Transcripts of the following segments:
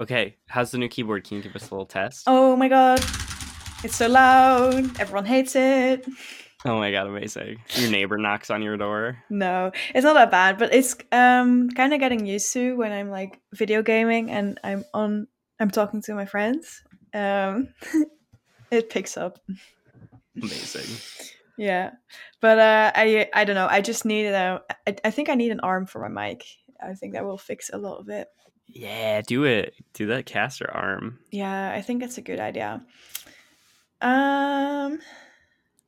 Okay, how's the new keyboard? Can you give us a little test? Oh my god. It's so loud. Everyone hates it. Oh my god, amazing. Your neighbor knocks on your door. No, it's not that bad, but it's um kind of getting used to when I'm like video gaming and I'm on I'm talking to my friends. Um it picks up. Amazing. Yeah. But uh I I don't know. I just need a I, I think I need an arm for my mic. I think that will fix a lot of it. Yeah, do it. Do that caster arm. Yeah, I think it's a good idea. Um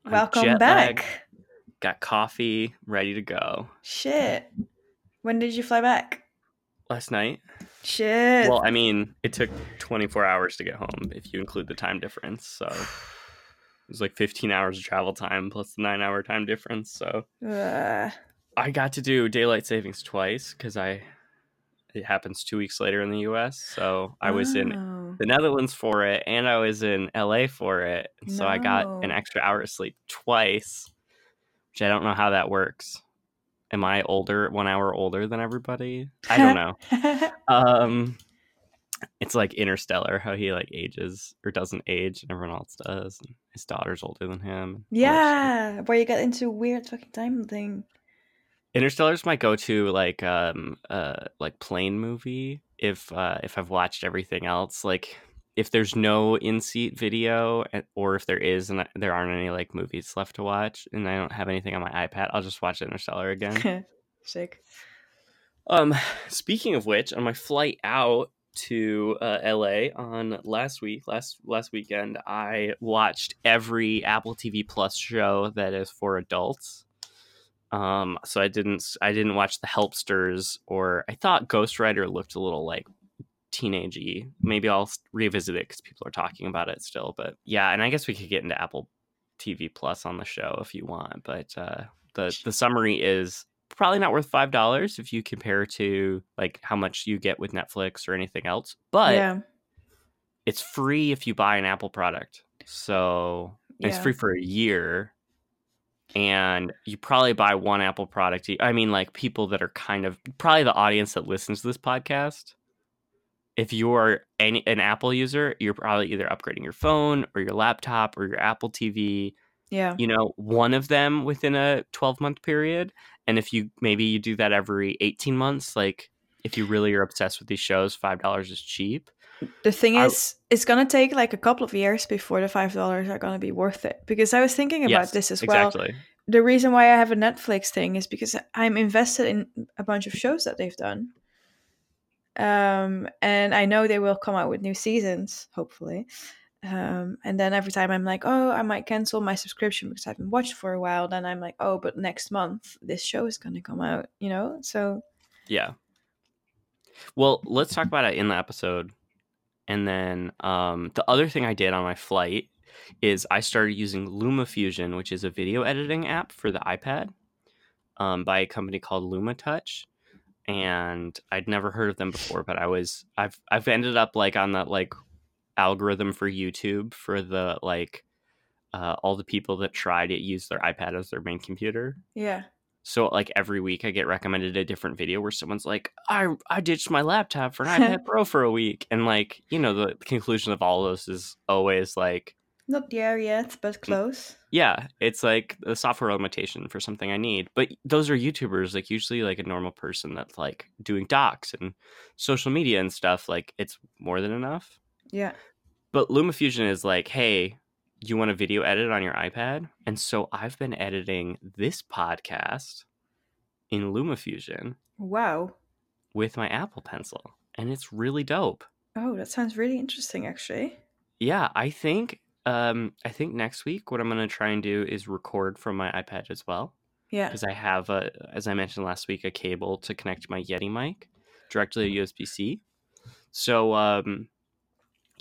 I'm welcome back. lagged, Got coffee, ready to go. Shit. When did you fly back? Last night. Shit. Well, I mean, it took 24 hours to get home if you include the time difference. So it was like 15 hours of travel time plus the nine hour time difference. So Ugh. I got to do daylight savings twice because I it happens two weeks later in the U.S. So I was in Oh. the Netherlands for it, and I was in LA for it. And So I got an extra hour of sleep twice, which I don't know how that works. Am I older, one hour older than everybody? I don't know. Um, it's like Interstellar, how he like ages or doesn't age, and everyone else does. And his daughter's older than him. all that shit. yeah, where you get into weird fucking time thing. Interstellar's my go-to like um uh like plane movie if uh if I've watched everything else like if there's no in-seat video or if there is and there aren't any like movies left to watch and I don't have anything on my iPad I'll just watch Interstellar again. Sick. um speaking of which on my flight out to uh, LA on last week last last weekend I watched every Apple TV Plus show that is for adults um so i didn't i didn't watch the helpsters or i thought ghostwriter looked a little like teenagey. Maybe i'll revisit it because people are talking about it still but yeah and i guess we could get into apple tv plus on the show if you want but uh the the summary is probably not worth five dollars if you compare to like how much you get with netflix or anything else but yeah. it's free if you buy an apple product. So it's free for a year and you probably buy one apple product i mean like people that are kind of probably the audience that listens to this podcast. If you're an, an apple user you're probably either upgrading your phone or your laptop or your apple tv Yeah. you know one of them within a 12 month period and if you maybe you do that every 18 months like if you really are obsessed with these shows five dollars is cheap The thing I- is, it's gonna take like a couple of years before the five dollars are gonna be worth it. Because I was thinking about Yes, this as well. exactly The reason why I have a Netflix thing is because I'm invested in a bunch of shows that they've done. Um, and I know they will come out with new seasons, hopefully. Um, and then every time I'm like, oh, I might cancel my subscription because I haven't watched for a while. Then I'm like, oh, but next month this show is gonna come out, you know. So Yeah. Well, let's talk about it in the episode. And then um, the other thing I did on my flight is I started using LumaFusion, which is a video editing app for the iPad um, by a company called LumaTouch. And I'd never heard of them before, but I was I've I've ended up like on that like algorithm for YouTube for the like uh, all the people that try to use their iPad as their main computer. yeah, So like every week I get recommended a different video where someone's like, I I ditched my laptop for an iPad Pro for a week. And like, you know, the conclusion of all those is always like, not there yet, but close. yeah, it's like a software limitation for something I need. But those are YouTubers, like usually like a normal person that's like doing docs and social media and stuff, like it's more than enough. Yeah. But LumaFusion is like, hey, you want a video edit on your iPad? And so I've been editing this podcast in LumaFusion. Wow. with my Apple Pencil, and it's really dope. Oh, that sounds really interesting, actually. Yeah, I think um I think next week what I'm going to try and do is record from my iPad as well Yeah. because I have a as I mentioned last week a cable to connect my Yeti mic directly to USB-C. So um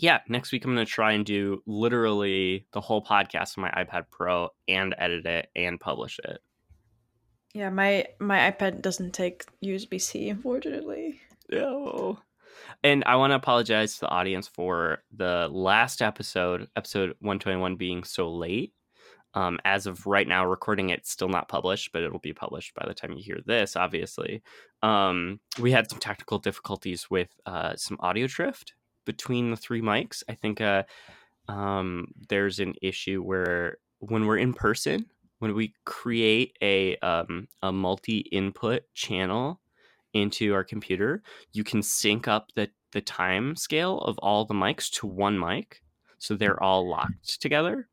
yeah, next week I'm going to try and do literally the whole podcast on my iPad Pro and edit it and publish it. Yeah, my my iPad doesn't take USB C, unfortunately. No. And I want to apologize to the audience for the last episode, episode 121, being so late. Um, as of right now, recording it, still not published, but it'll be published by the time you hear this, obviously. Um, we had some technical difficulties with uh, some audio drift. Between the three mics. I think uh, um, there's an issue where when we're in person, when we create a um, a multi input channel into our computer, you can sync up the the time scale of all the mics to one mic, so they're all locked together.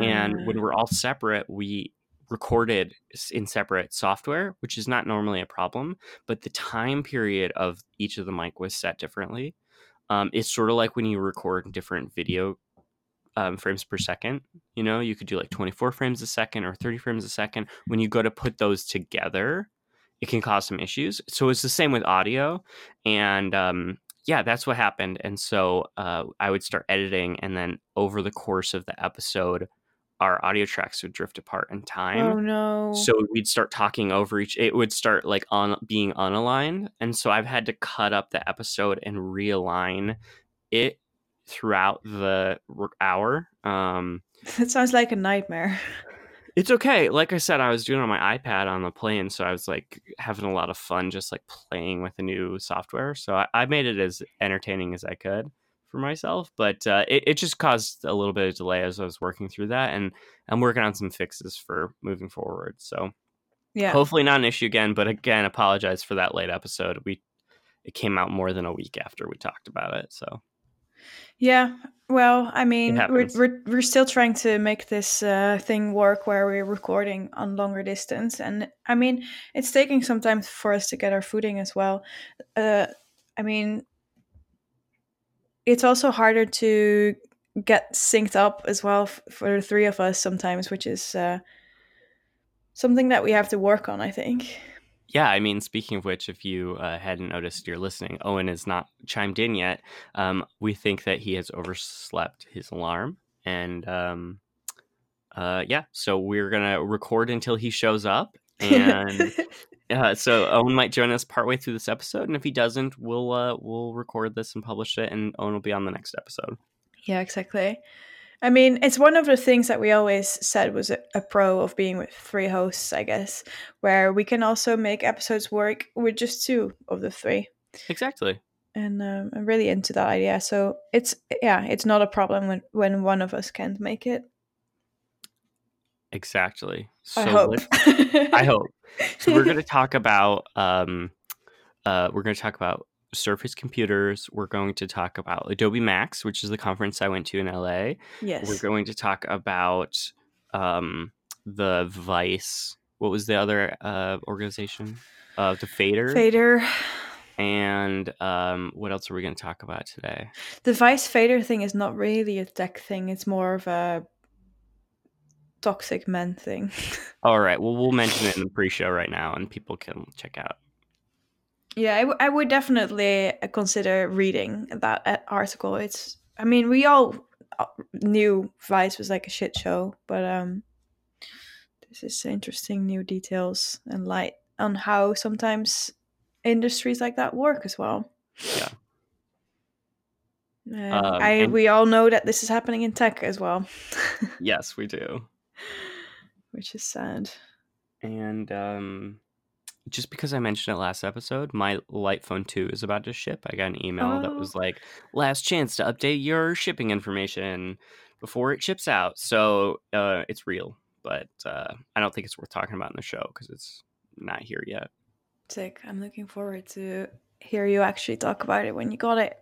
And when Ah. we're all separate, we recorded in separate software, which is not normally a problem, but the time period of each of the mic was set differently. Um, it's sort of like when you record different video um, frames per second. You know, you could do like 24 frames a second or 30 frames a second. When you go to put those together, it can cause some issues. So it's the same with audio. And um, yeah, that's what happened. And so uh, I would start editing, and then over the course of the episode, our audio tracks would drift apart in time. oh no. So we'd start talking over each. It would start like on being unaligned, and so I've had to cut up the episode and realign it throughout the hour. Um, that sounds like a nightmare. it's okay. Like I said, I was doing it on my iPad on the plane, so I was like having a lot of fun just like playing with the new software. So I, I made it as entertaining as I could for myself, but uh, it, it just caused a little bit of delay as I was working through that, and I'm working on some fixes for moving forward. So Yeah. hopefully not an issue again but again apologize for that late episode we it came out more than a week after we talked about it so Yeah, well, I mean, we're, we're we're still trying to make this uh, thing work where we're recording on longer distance, and I mean, it's taking some time for us to get our footing as well. Uh, I mean, it's also harder to get synced up as well f- for the three of us sometimes, which is uh, something that we have to work on. I think. yeah i mean speaking of which if you uh, hadn't noticed you're listening owen is not chimed in yet um, we think that he has overslept his alarm and um, uh, yeah so we're gonna record until he shows up and uh, so owen might join us partway through this episode and if he doesn't we'll uh, we'll record this and publish it and owen will be on the next episode Yeah, exactly. I mean, it's one of the things that we always said was a, a pro of being with three hosts, I guess, where we can also make episodes work with just two of the three. exactly And um, I'm really into that idea. So it's, yeah, it's not a problem when, when one of us can't make it. exactly so I hope. I hope. So we're going to talk about um, uh, we're going to talk about Surface computers. We're going to talk about Adobe Max, which is the conference I went to in LA. Yes. We're going to talk about um, the Vice. What was the other uh, organization? Uh, the Fader. Fader. And um, what else are we going to talk about today? The Vice Fader thing is not really a tech thing. It's more of a toxic men thing. All right. Well, we'll mention it in the pre-show right now, and people can check out. Yeah, I, w- I would definitely uh, consider reading that uh, article. It's, I mean, we all uh, knew Vice was like a shit show, but um, this is interesting new details and light on how sometimes industries like that work as well. Yeah. And Um, I and- we all know that this is happening in tech as well, Yes, we do. Which is sad. And um, just because I mentioned it last episode, my Light Phone 2 is about to ship. I got an email that Oh. was like, last chance to update your shipping information before it ships out. So uh, it's real, but uh, I don't think it's worth talking about in the show because it's not here yet. Sick. I'm looking forward to hear you actually talk about it when you got it.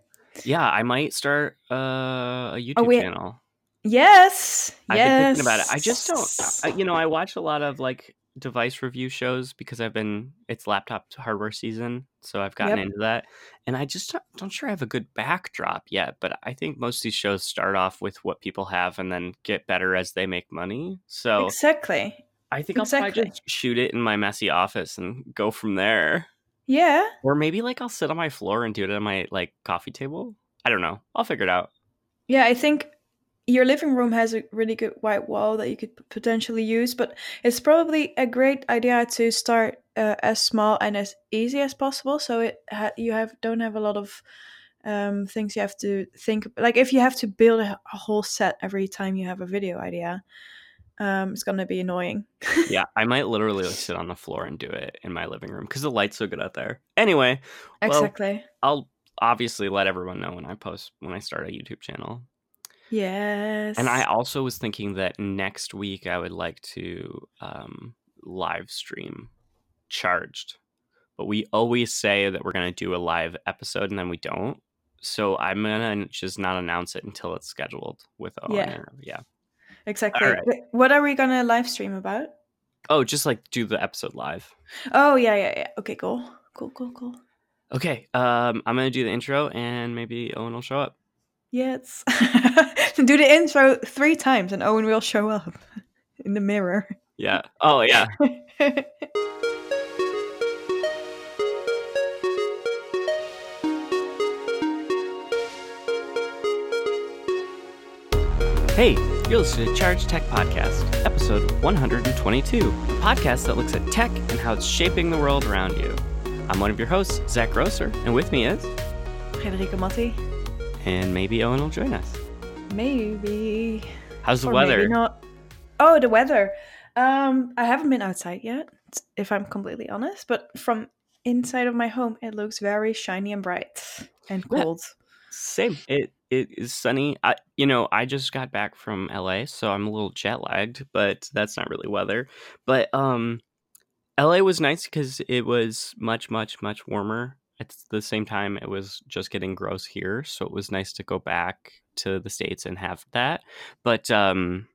Yeah, I might start uh, a YouTube Oh, wait. channel. Yes. I've yes. been thinking about it. I just don't, I, you know, I watch a lot of like device review shows because I've been, it's laptop to hardware season. So I've gotten Yep. into that. And I just don't, don't sure I have a good backdrop yet. But I think most of these shows start off with what people have and then get better as they make money. So Exactly. I think I'll probably just shoot it in my messy office and go from there. Yeah. Or maybe like I'll sit on my floor and do it on my like coffee table. I don't know. I'll figure it out. Yeah, I think your living room has a really good white wall that you could potentially use, but it's probably a great idea to start uh, as small and as easy as possible, so it ha- you have don't have a lot of um, things you have to think. Like if you have to build a, a whole set every time you have a video idea, um, it's gonna be annoying. yeah, I might literally like sit on the floor and do it in my living room because the light's so good out there. Anyway, well, exactly. I'll obviously let everyone know when I post when I start a YouTube channel. Yes. And I also was thinking that next week I would like to um, live stream charged. But we always say that we're going to do a live episode and then we don't. So I'm going to just not announce it until it's scheduled with Owen. Yeah. yeah. exactly. Wait, What are we gonna live stream about? Oh, just like do the episode live. Oh yeah, yeah, yeah. Okay, cool, cool, cool, cool. Okay. Um, I'm going to do the intro and maybe Owen will show up. Yes. Do the intro three times, and Owen will show up in the mirror. Yeah. Oh, yeah. Hey, you're listening to Charged Tech Podcast, episode 122, a podcast that looks at tech and how it's shaping the world around you. I'm one of your hosts, Zach Grosser, and with me is, Federica Matti. And maybe Owen will join us. Maybe. How's the Or weather? Not. Oh, the weather. Um, I haven't been outside yet, if I'm completely honest. But from inside of my home, it looks very shiny and bright and Yeah. cold. Same. It it is sunny. I you know I just got back from LA, so I'm a little jet lagged, but that's not really weather. But um, LA was nice because it was much much much warmer. At the same time, it was just getting gross here, so it was nice to go back to the states and have that. But um,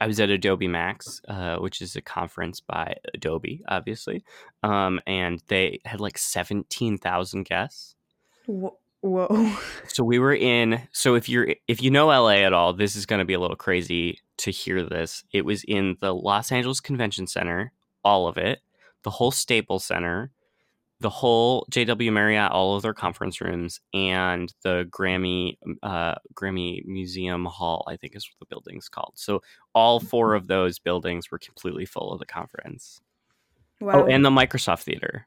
I was at Adobe Max, uh, which is a conference by Adobe, obviously, um, and they had like seventeen thousand guests. Wh- Whoa. So we were in. So if you're if you know LA at all, this is going to be a little crazy to hear this. It was in the Los Angeles Convention Center, all of it, the whole Staples Center, the whole JW Marriott, all of their conference rooms, and the Grammy uh, Grammy Museum Hall. I think is what the building's called. So all four of those buildings were completely full of the conference. Wow. Oh, and the Microsoft Theater.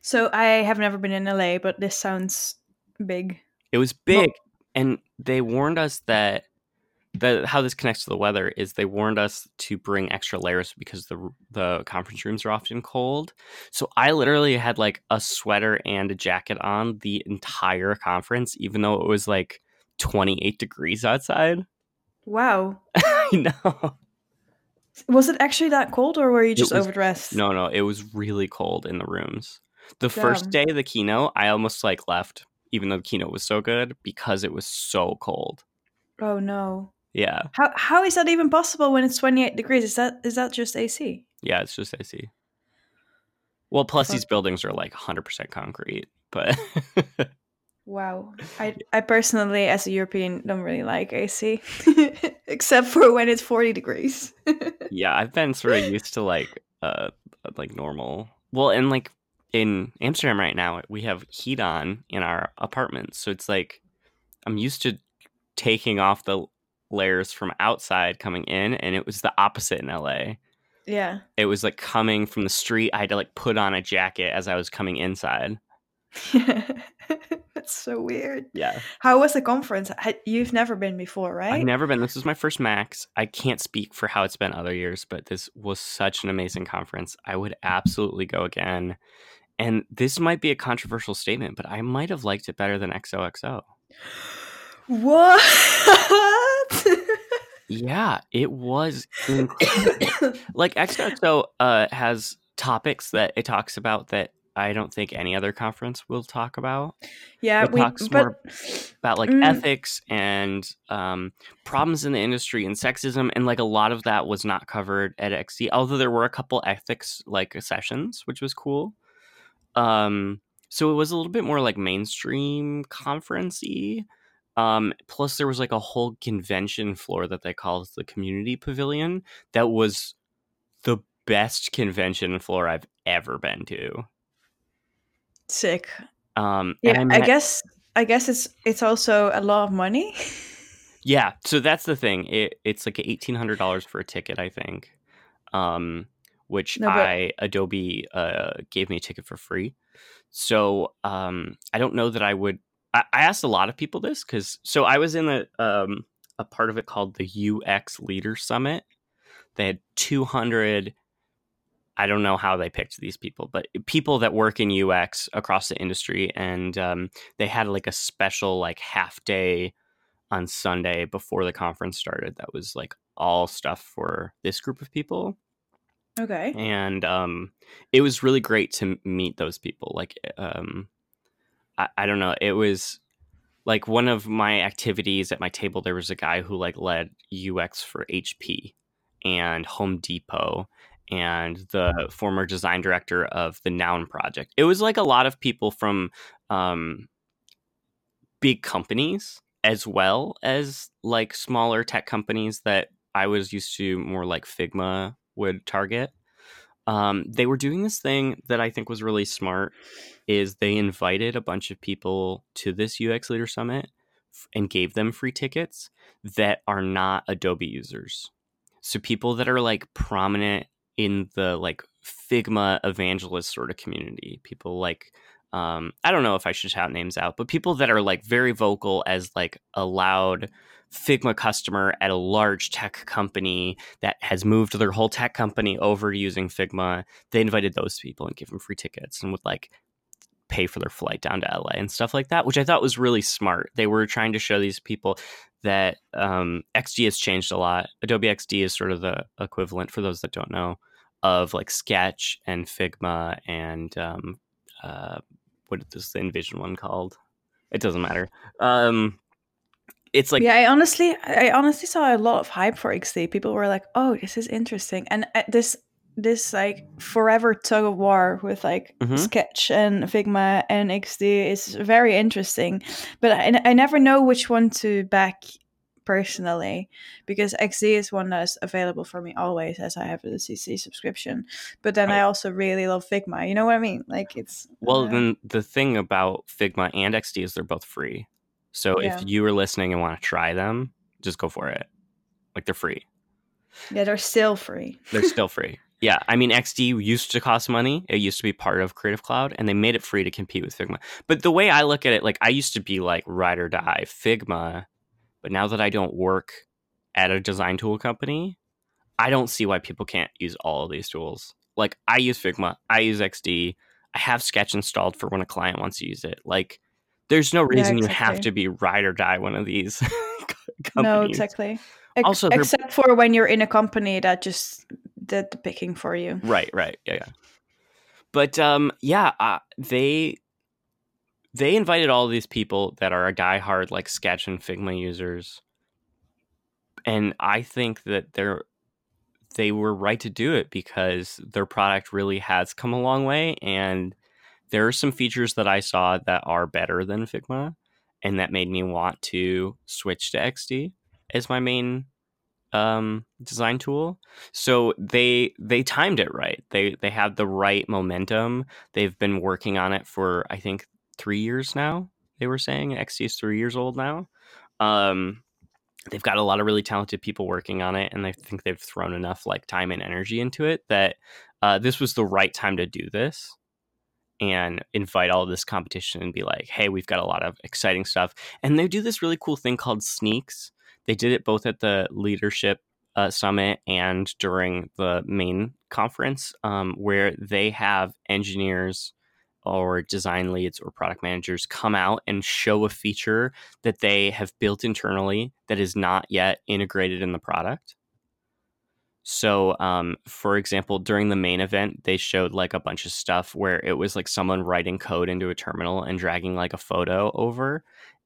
so I have never been in LA, but this sounds big. It was big, and they warned us that the how this connects to the weather is they warned us to bring extra layers because the the conference rooms are often cold. So I literally had like a sweater and a jacket on the entire conference, even though it was like 28 degrees outside. Wow. I know. Was it actually that cold, or were you just was- overdressed? No, no, it was really cold in the rooms. The first day of the keynote, I almost like left, even though the keynote was so good, because it was so cold. Oh no. Yeah. How how is that even possible when it's 28 degrees? Is that is that just AC? Yeah, it's just AC. Well, plus Fuck. these buildings are like 100% concrete, but Wow. I I personally as a European don't really like AC except for when it's 40 degrees. yeah, I've been sort of used to like uh like normal. Well, and like in Amsterdam right now, we have heat on in our apartment, so it's like I'm used to taking off the layers from outside coming in, and it was the opposite in LA. yeah. It was like coming from the street. I had to like put on a jacket as I was coming inside. That's so weird. Yeah. How was the conference? You've never been before, right? I've never been. This was my first Max. I can't speak for how it's been other years, but this was such an amazing conference. I would absolutely go again. And this might be a controversial statement, but I might have liked it better than XOXO. What? Yeah, it was like XOXO uh, has topics that it talks about that I don't think any other conference will talk about. yeah, It we talks but more about like Mm. ethics and um, problems in the industry and sexism and like a lot of that was not covered at XD although there were a couple ethics like sessions which was cool um, so it was a little bit more like mainstream conference-y um, plus there was like a whole convention floor that they called the community pavilion that was the best convention floor I've ever been to sick. um, and Yeah, I met- guess I guess it's it's also a lot of money. Yeah, so that's the thing. It it's like eighteen hundred dollars for a ticket, I think. Um, which No, but- I Adobe uh gave me a ticket for free. So um, I don't know that I would. I, I asked a lot of people this because so I was in a um a part of it called the UX Leader Summit. They had two hundred I don't know how they picked these people, but people that work in UX across the industry, and um, they had like a special like half day on Sunday before the conference started. That was like all stuff for this group of people. Okay. And um, it was really great to meet those people. Like, um, I, I don't know, it was like one of my activities at my table. There was a guy who like led UX for HP and Home Depot and the former design director of the Noun project. It was like a lot of people from um, big companies as well as like smaller tech companies that I was used to more like Figma would target. Um, they were doing this thing that I think was really smart is they invited a bunch of people to this UX Leader Summit and gave them free tickets that are not Adobe users. So people that are like prominent in the like Figma evangelist sort of community, people like um, I don't know if I should shout names out, but people that are like very vocal as like a loud Figma customer at a large tech company that has moved their whole tech company over using Figma, they invited those people and give them free tickets and would like pay for their flight down to LA and stuff like that, which I thought was really smart. They were trying to show these people that um, XD has changed a lot. Adobe XD is sort of the equivalent, for those that don't know, of like Sketch and Figma and um, uh, what is the InVision one called? It doesn't matter. Um, it's like yeah i honestly i honestly saw a lot of hype for xd people were like oh this is interesting. And uh, this this like forever tug of war with like mm-hmm. sketch and figma and xd is very interesting. But I, I never know which one to back personally because xd is one that's available for me always as i have a cc subscription. But then right. i also really love figma. You know what i mean? Like it's well uh, then the thing about figma and xd is they're both free so yeah. if you are listening and want to try them, just go for it. Like they're free. Yeah, they're still free. they're still free. Yeah, I mean XD used to cost money. It used to be part of Creative Cloud, and they made it free to compete with Figma. But the way I look at it, like I used to be like ride or die Figma, but now that I don't work at a design tool company, I don't see why people can't use all of these tools. Like I use Figma, I use XD, I have Sketch installed for when a client wants to use it. Like there's no reason yeah, exactly. you have to be ride or die one of these companies. No, exactly. also, except for when you're in a company that just did the picking for you. Right, right, yeah, yeah. But um, yeah, uh, they they invited all these people that are a diehard like Sketch and Figma users, and I think that they're they were right to do it because their product really has come a long way and there are some features that I saw that are better than Figma, and that made me want to switch to XD as my main um, design tool. So they they timed it right. They they had the right momentum. They've been working on it for I think three years now. They were saying XD is three years old now. Um, they've got a lot of really talented people working on it, and I think they've thrown enough like time and energy into it that uh, this was the right time to do this and invite all this competition and be like, hey, we've got a lot of exciting stuff. And they do this really cool thing called sneaks. They did it both at the leadership uh, summit and during the main conference, um, where they have engineers or design leads or product managers come out and show a feature that they have built internally that is not yet integrated in the product. So, um, for example, during the main event, they showed like a bunch of stuff where it was like someone writing code into a terminal and dragging like a photo over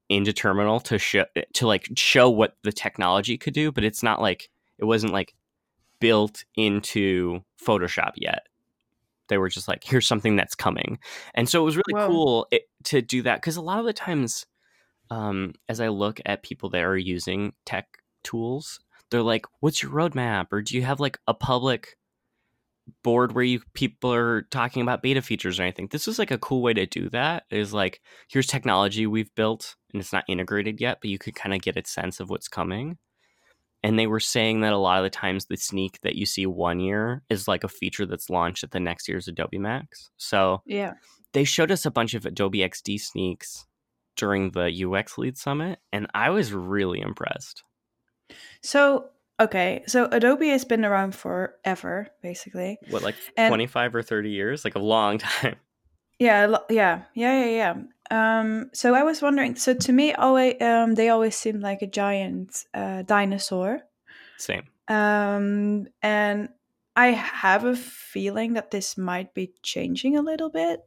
into terminal to show to like show what the technology could do, but it's not like it wasn't like built into Photoshop yet. They were just like, here's something that's coming, and so it was really Whoa. cool it, to do that because a lot of the times, um, as I look at people that are using tech tools they're like, "What's your roadmap?" Or do you have like a public board where you people are talking about beta features or anything? This is like a cool way to do that. Is like, here's technology we've built and it's not integrated yet, but you could kind of get a sense of what's coming. And they were saying that a lot of the times the sneak that you see one year is like a feature that's launched at the next year's Adobe Max. So yeah, they showed us a bunch of Adobe XD sneaks during the UX Lead Summit, and I was really impressed. So okay, so Adobe has been around forever, basically. What, like And- 25 or 30 years? Like a long time. Yeah, yeah, yeah, yeah, yeah. Um, so I was wondering. So to me, always, um, they always seemed like a giant uh, dinosaur. Same. Um, and I have a feeling that this might be changing a little bit.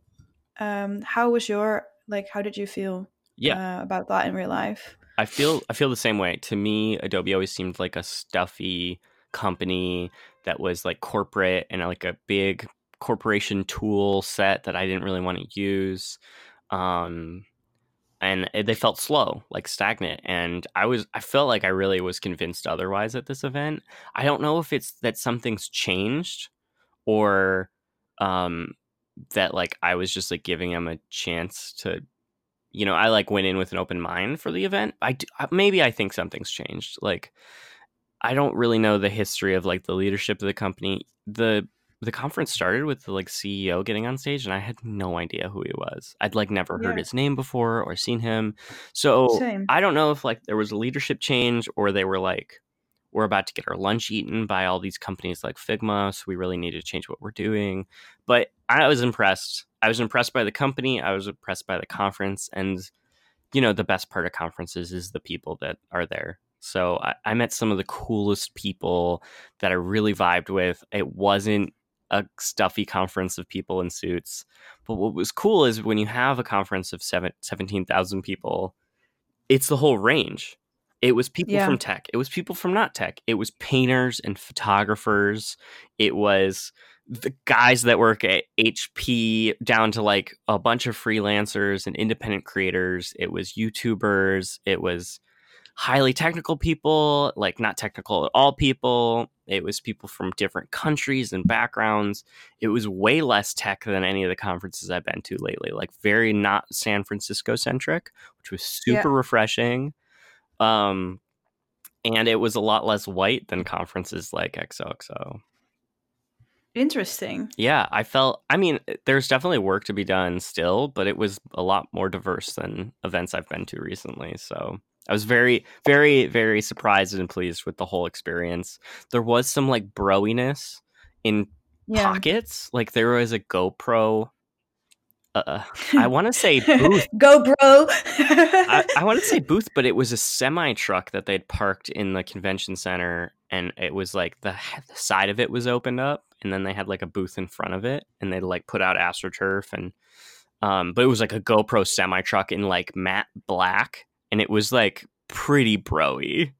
Um, how was your like? How did you feel? Yeah. uh, about that in real life. I feel I feel the same way. To me, Adobe always seemed like a stuffy company that was like corporate and like a big corporation tool set that I didn't really want to use. Um and they felt slow, like stagnant. And I was I felt like I really was convinced otherwise at this event. I don't know if it's that something's changed or um that like I was just like giving them a chance to you know, I like went in with an open mind for the event. I do, maybe I think something's changed. Like I don't really know the history of like the leadership of the company. The the conference started with the like CEO getting on stage and I had no idea who he was. I'd like never heard Yeah. his name before or seen him. So Same. I don't know if like there was a leadership change or they were like we're about to get our lunch eaten by all these companies like Figma, so we really need to change what we're doing. But I was impressed. I was impressed by the company. I was impressed by the conference, and you know the best part of conferences is the people that are there. So I, I met some of the coolest people that I really vibed with. It wasn't a stuffy conference of people in suits, but what was cool is when you have a conference of seven, 17,000 people, it's the whole range. It was people Yeah. from tech. It was people from not tech. It was painters and photographers. It was the guys that work at HP down to like a bunch of freelancers and independent creators. It was YouTubers. It was highly technical people, like not technical at all people. It was people from different countries and backgrounds. It was way less tech than any of the conferences I've been to lately, like very not San Francisco centric, which was super refreshing. Um, and it was a lot less white than conferences like XOXO. Interesting. Yeah, I felt. I mean, there's definitely work to be done still, but it was a lot more diverse than events I've been to recently. So I was very, very, very surprised and pleased with the whole experience. There was some like broiness in Yeah. pockets. Like there was a GoPro. Uh, I want to say booth. Go, bro. I, I want to say booth, but it was a semi truck that they'd parked in the convention center, and it was like the, the side of it was opened up, and then they had like a booth in front of it, and they'd like put out astroturf, and um, but it was like a GoPro semi truck in like matte black, and it was like pretty broy.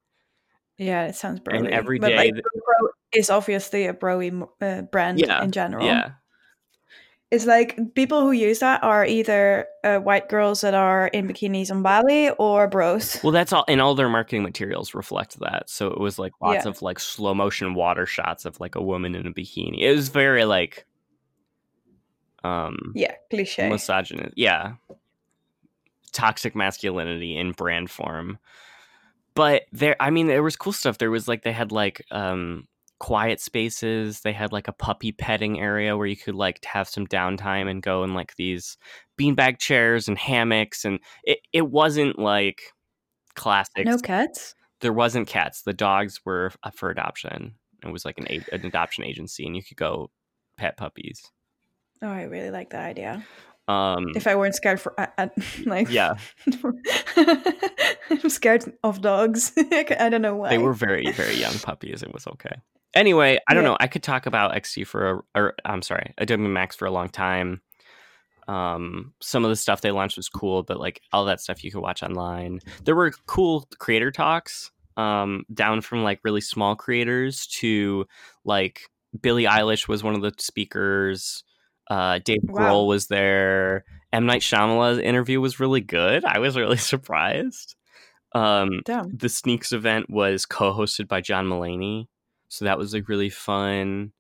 yeah, it sounds broy. every but, day like, th- GoPro is obviously a broy uh, brand Yeah, in general. Yeah, It's like people who use that are either uh, white girls that are in bikinis on Bali or bros. well, that's all, and all their marketing materials reflect that. So it was like lots Yeah. of like slow motion water shots of like a woman in a bikini. It was very like, um, yeah, cliche. misogynist yeah toxic masculinity in brand form but there i mean there was cool stuff there was like they had like um quiet spaces they had like a puppy petting area where you could like have some downtime and go in like these beanbag chairs and hammocks and it, it wasn't like classic no cats. there wasn't cats the dogs were for adoption it was like an, an adoption agency and you could go pet puppies Oh, I really like that idea. um If I weren't scared for, I, I, like, yeah I'm scared of dogs. I don't know why. They were very, very young puppies. It was okay. Anyway, I don't Yeah. know. I could talk about XD for a, or I'm sorry, Adobe Max for a long time. Um, some of the stuff they launched was cool, but like all that stuff you could watch online. There were cool creator talks, um, down from like really small creators to like Billie Eilish was one of the speakers. Uh, Dave Wow. Grohl was there. M Night Shyamalan's interview was really good. I was really surprised. Um, Damn. the Sneaks event was co-hosted by John Mulaney, so that was like really fun.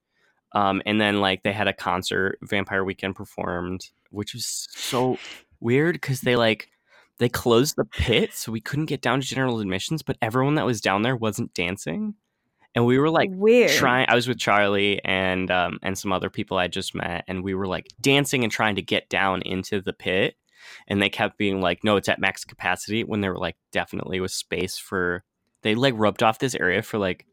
Um, and then like they had a concert, Vampire Weekend performed, which was so weird because they like they closed the pit, so we couldn't get down to general admissions. But everyone that was down there wasn't dancing, and we were like weird. trying. I was with Charlie and um, and some other people I just met, and we were like dancing and trying to get down into the pit. And they kept being like, "No, it's at max capacity." When there were like definitely was space for. They like rubbed off this area for like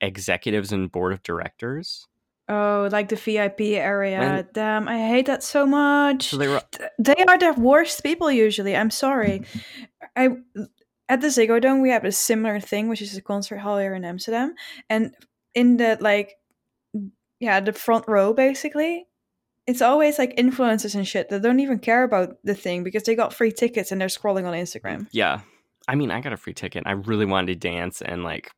executives and board of directors. Oh, like the VIP area. And- Damn, I hate that so much. So they were they are the worst people usually. I'm sorry. I at the Ziggo Dome we have a similar thing, which is a concert hall here in Amsterdam, and in the like, yeah, the front row basically. It's always like influencers and shit that don't even care about the thing because they got free tickets and they're scrolling on Instagram. yeah. I mean, I got a free ticket. I really wanted to dance and like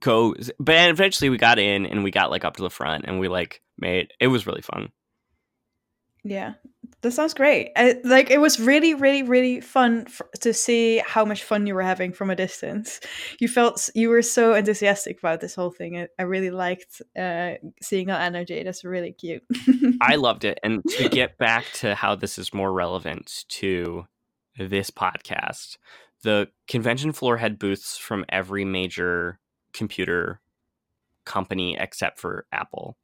go, but eventually we got in and we got like up to the front and we like made it was really fun. Yeah, that sounds great. I, like it was really, really, really fun f- to see how much fun you were having from a distance. You felt you were so enthusiastic about this whole thing. I, I really liked uh, seeing that energy. That's really cute. I loved it. And to get back to how this is more relevant to this podcast, the convention floor had booths from every major computer company except for Apple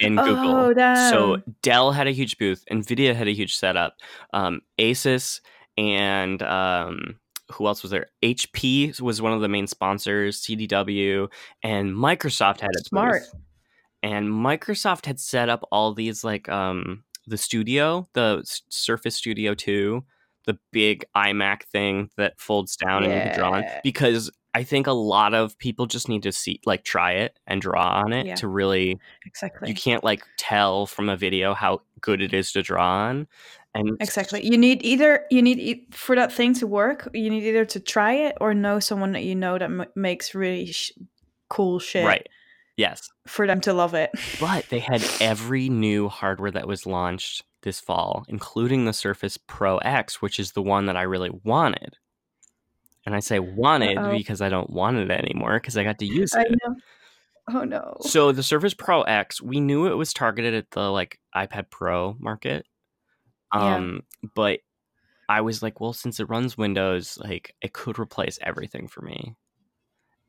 and Google. Oh, damn. So Dell had a huge booth, Nvidia had a huge setup, um, Asus and um, who else was there? HP was one of the main sponsors, CDW, and Microsoft had a Smart. booth. And Microsoft had set up all these like um, the studio, the Surface Studio 2, the big iMac thing that folds down and you can draw on Yeah. because I think a lot of people just need to see like try it and draw on it Yeah. to really Exactly. you can't like tell from a video how good it is to draw on and Exactly. You need either you need e- for that thing to work. You need either to try it or know someone that you know that m- makes really sh- cool shit right yes for them to love it. but they had every new hardware that was launched this fall including the surface pro x which is the one that i really wanted and i say wanted Uh-oh. because i don't want it anymore because i got to use I it know. Oh no. so the surface pro x we knew it was targeted at the like ipad pro market Yeah. um but i was like well since it runs windows like it could replace everything for me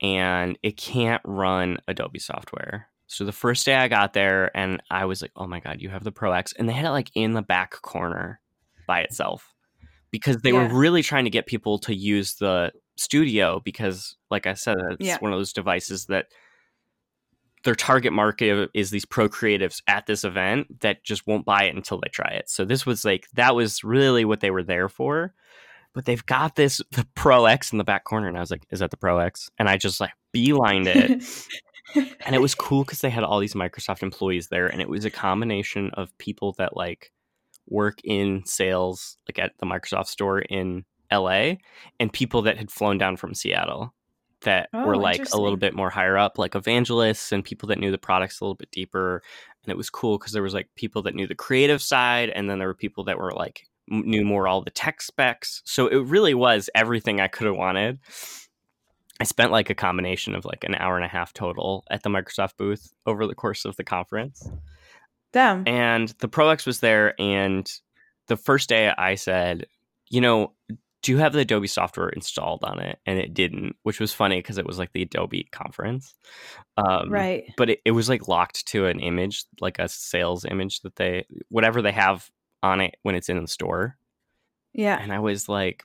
and it can't run adobe software so the first day i got there and i was like oh my god you have the pro x and they had it like in the back corner by itself because they Yeah. were really trying to get people to use the studio because like i said it's Yeah. one of those devices that their target market is these pro creatives at this event that just won't buy it until they try it. So this was like that was really what they were there for. But they've got this the Pro X in the back corner, and I was like, "Is that the Pro X?" And I just like beelined it, and it was cool because they had all these Microsoft employees there, and it was a combination of people that like work in sales, like at the Microsoft store in LA, and people that had flown down from Seattle that Oh, were like a little bit more higher up, like evangelists and people that knew the products a little bit deeper. And it was cool because there was like people that knew the creative side, and then there were people that were like knew more all the tech specs. So it really was everything I could have wanted. I spent like a combination of like an hour and a half total at the Microsoft booth over the course of the conference. And the Pro X was there. And the first day I said, you know, do you have the Adobe software installed on it? And it didn't, which was funny because it was like the Adobe conference. Um, right. But it, it was like locked to an image, like a sales image that they, whatever they have on it when it's in the store. Yeah. And I was like,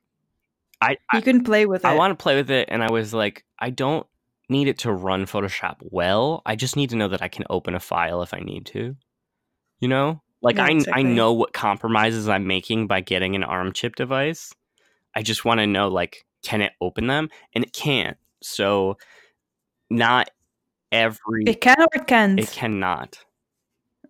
I, I, You couldn't play with it. I want to play with it. And I was like, I don't need it to run Photoshop well. I just need to know that I can open a file if I need to. You know? Like Yeah, I I know what compromises I'm making by getting an ARM chip device. I just want to know like can it open them? And it can't. So not every it can or it can't. it cannot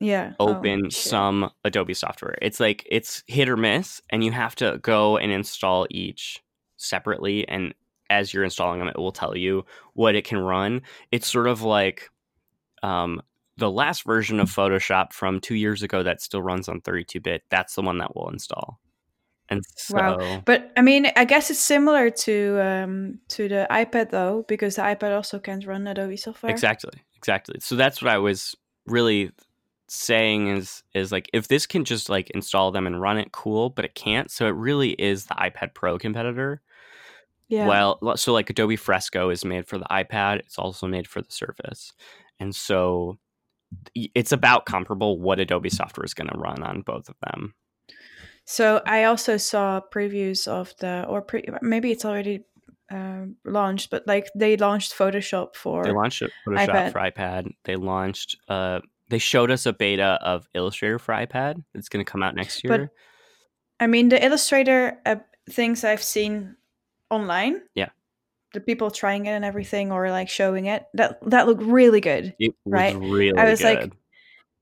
Yeah. Oh, open shit. some Adobe software. It's like it's hit or miss, and you have to go and install each separately. And as you're installing them, it will tell you what it can run. It's sort of like um, the last version of Photoshop from two years ago that still runs on 32 bit. That's the one that we'll install. And so, Wow. But I mean, I guess it's similar to um, to the iPad though, because the iPad also can't run Adobe software. Exactly. Exactly. So that's what I was really saying is is like if this can just like install them and run it cool but it can't so it really is the ipad pro competitor Yeah. well so like adobe fresco is made for the ipad it's also made for the surface and so it's about comparable what adobe software is going to run on both of them So I also saw previews of the, or pre- maybe it's already um, launched, but like they launched Photoshop for They launched Photoshop iPad. for iPad. They launched. Uh, they showed us a beta of Illustrator for iPad. It's going to come out next year. But-. I mean, the Illustrator uh, things I've seen online. Yeah. The people trying it and everything, or like showing it. That that looked really good. it was right. really I was good. like,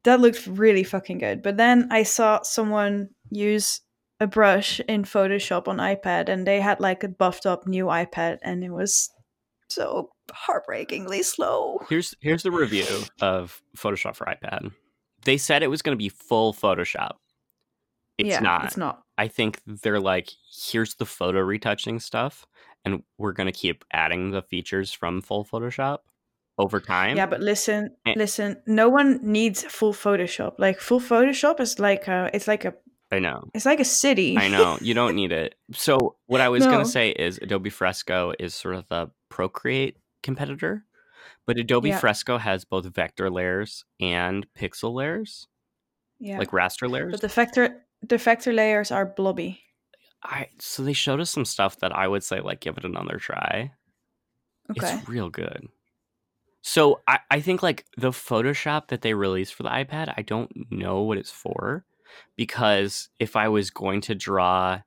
That looked really fucking good. But then I saw someone use a brush in Photoshop on iPad, and they had like a buffed up new iPad, and it was so heartbreakingly slow. Here's here's the review of Photoshop for iPad. They said it was going to be full Photoshop. It's yeah, not. It's not. I think they're like, here's the photo retouching stuff, and we're going to keep adding the features from full Photoshop over time. Yeah, but listen, Eh. listen. No one needs full Photoshop. Like full Photoshop is like a, it's like a, I know. it's like a city. I know. You don't need it. So what I was No. going to say is Adobe Fresco is sort of the Procreate competitor, but Adobe Yeah. Fresco has both vector layers and pixel layers, yeah, like raster layers. but the vector, the vector layers are blobby. I so they showed us some stuff that I would say like give it another try. Okay. It's real good. So I, I think like the Photoshop that they released for the iPad, I don't know what it's for. Because if I was going to draw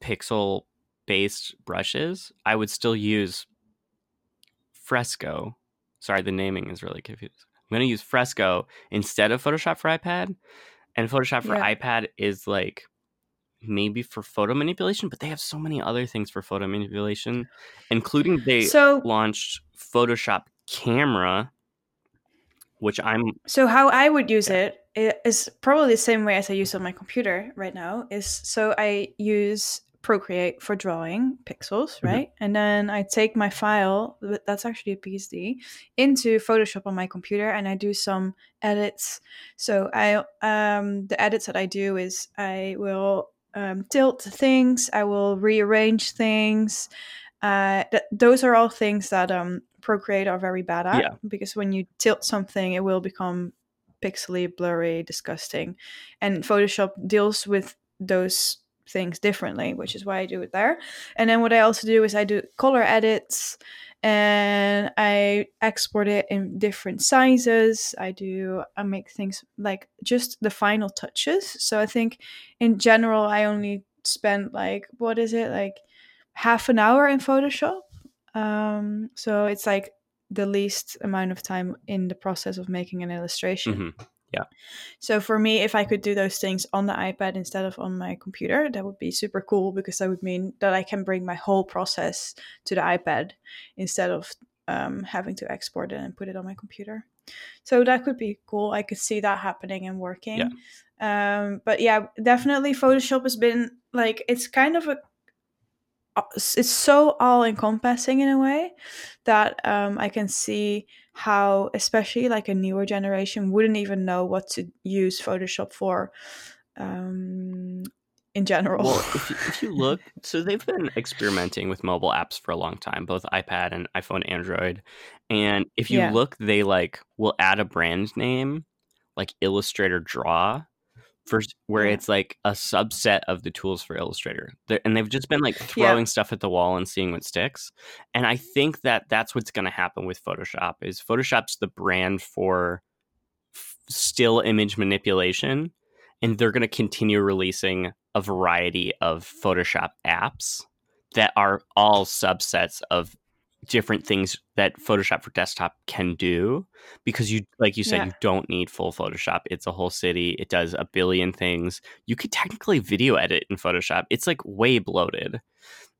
pixel based brushes, I would still use Fresco. Sorry, the naming is really confusing. I'm gonna use Fresco instead of Photoshop for iPad. And Photoshop for Yeah. iPad is like maybe for photo manipulation, but they have so many other things for photo manipulation, including they so, launched Photoshop Camera, which I'm so how I would use Yeah. it is probably the same way as I use on my computer right now. Is so I use Procreate for drawing pixels, Mhm. right? And then I take my file, that's actually a PSD, into Photoshop on my computer, and I do some edits. So I um the edits that I do is I will um, tilt things, I will rearrange things. Uh, th- those are all things that um Procreate are very bad at Yeah. because when you tilt something, it will become pixely, blurry, disgusting, and Photoshop deals with those things differently, which is why I do it there. And then what I also do is I do color edits and I export it in different sizes. I do I make things like just the final touches. So I think in general I only spend like what is it like half an hour in Photoshop. Um, so it's like the least amount of time in the process of making an illustration. Mhm. So for me, if I could do those things on the iPad instead of on my computer, that would be super cool because that would mean that I can bring my whole process to the iPad instead of um, having to export it and put it on my computer. So that could be cool. I could see that happening and working. Um, but yeah, definitely Photoshop has been like it's kind of a it's so all encompassing in a way that um, I can see how, especially like a newer generation, wouldn't even know what to use Photoshop for um, in general. Well, if you, if you look, so they've been experimenting with mobile apps for a long time, both iPad and iPhone, Android. And if you Yeah. look, they like will add a brand name, like Illustrator Draw, for where Yeah. it's like a subset of the tools for Illustrator. They're, and they've just been like Yeah. throwing stuff at the wall and seeing what sticks. And I think that that's what's going to happen with Photoshop. Is Photoshop's the brand for f- still image manipulation and they're going to continue releasing a variety of Photoshop apps that are all subsets of different things that Photoshop for desktop can do because you like you said Yeah. you don't need full Photoshop it's a whole city it does a billion things you could technically video edit in Photoshop it's like way bloated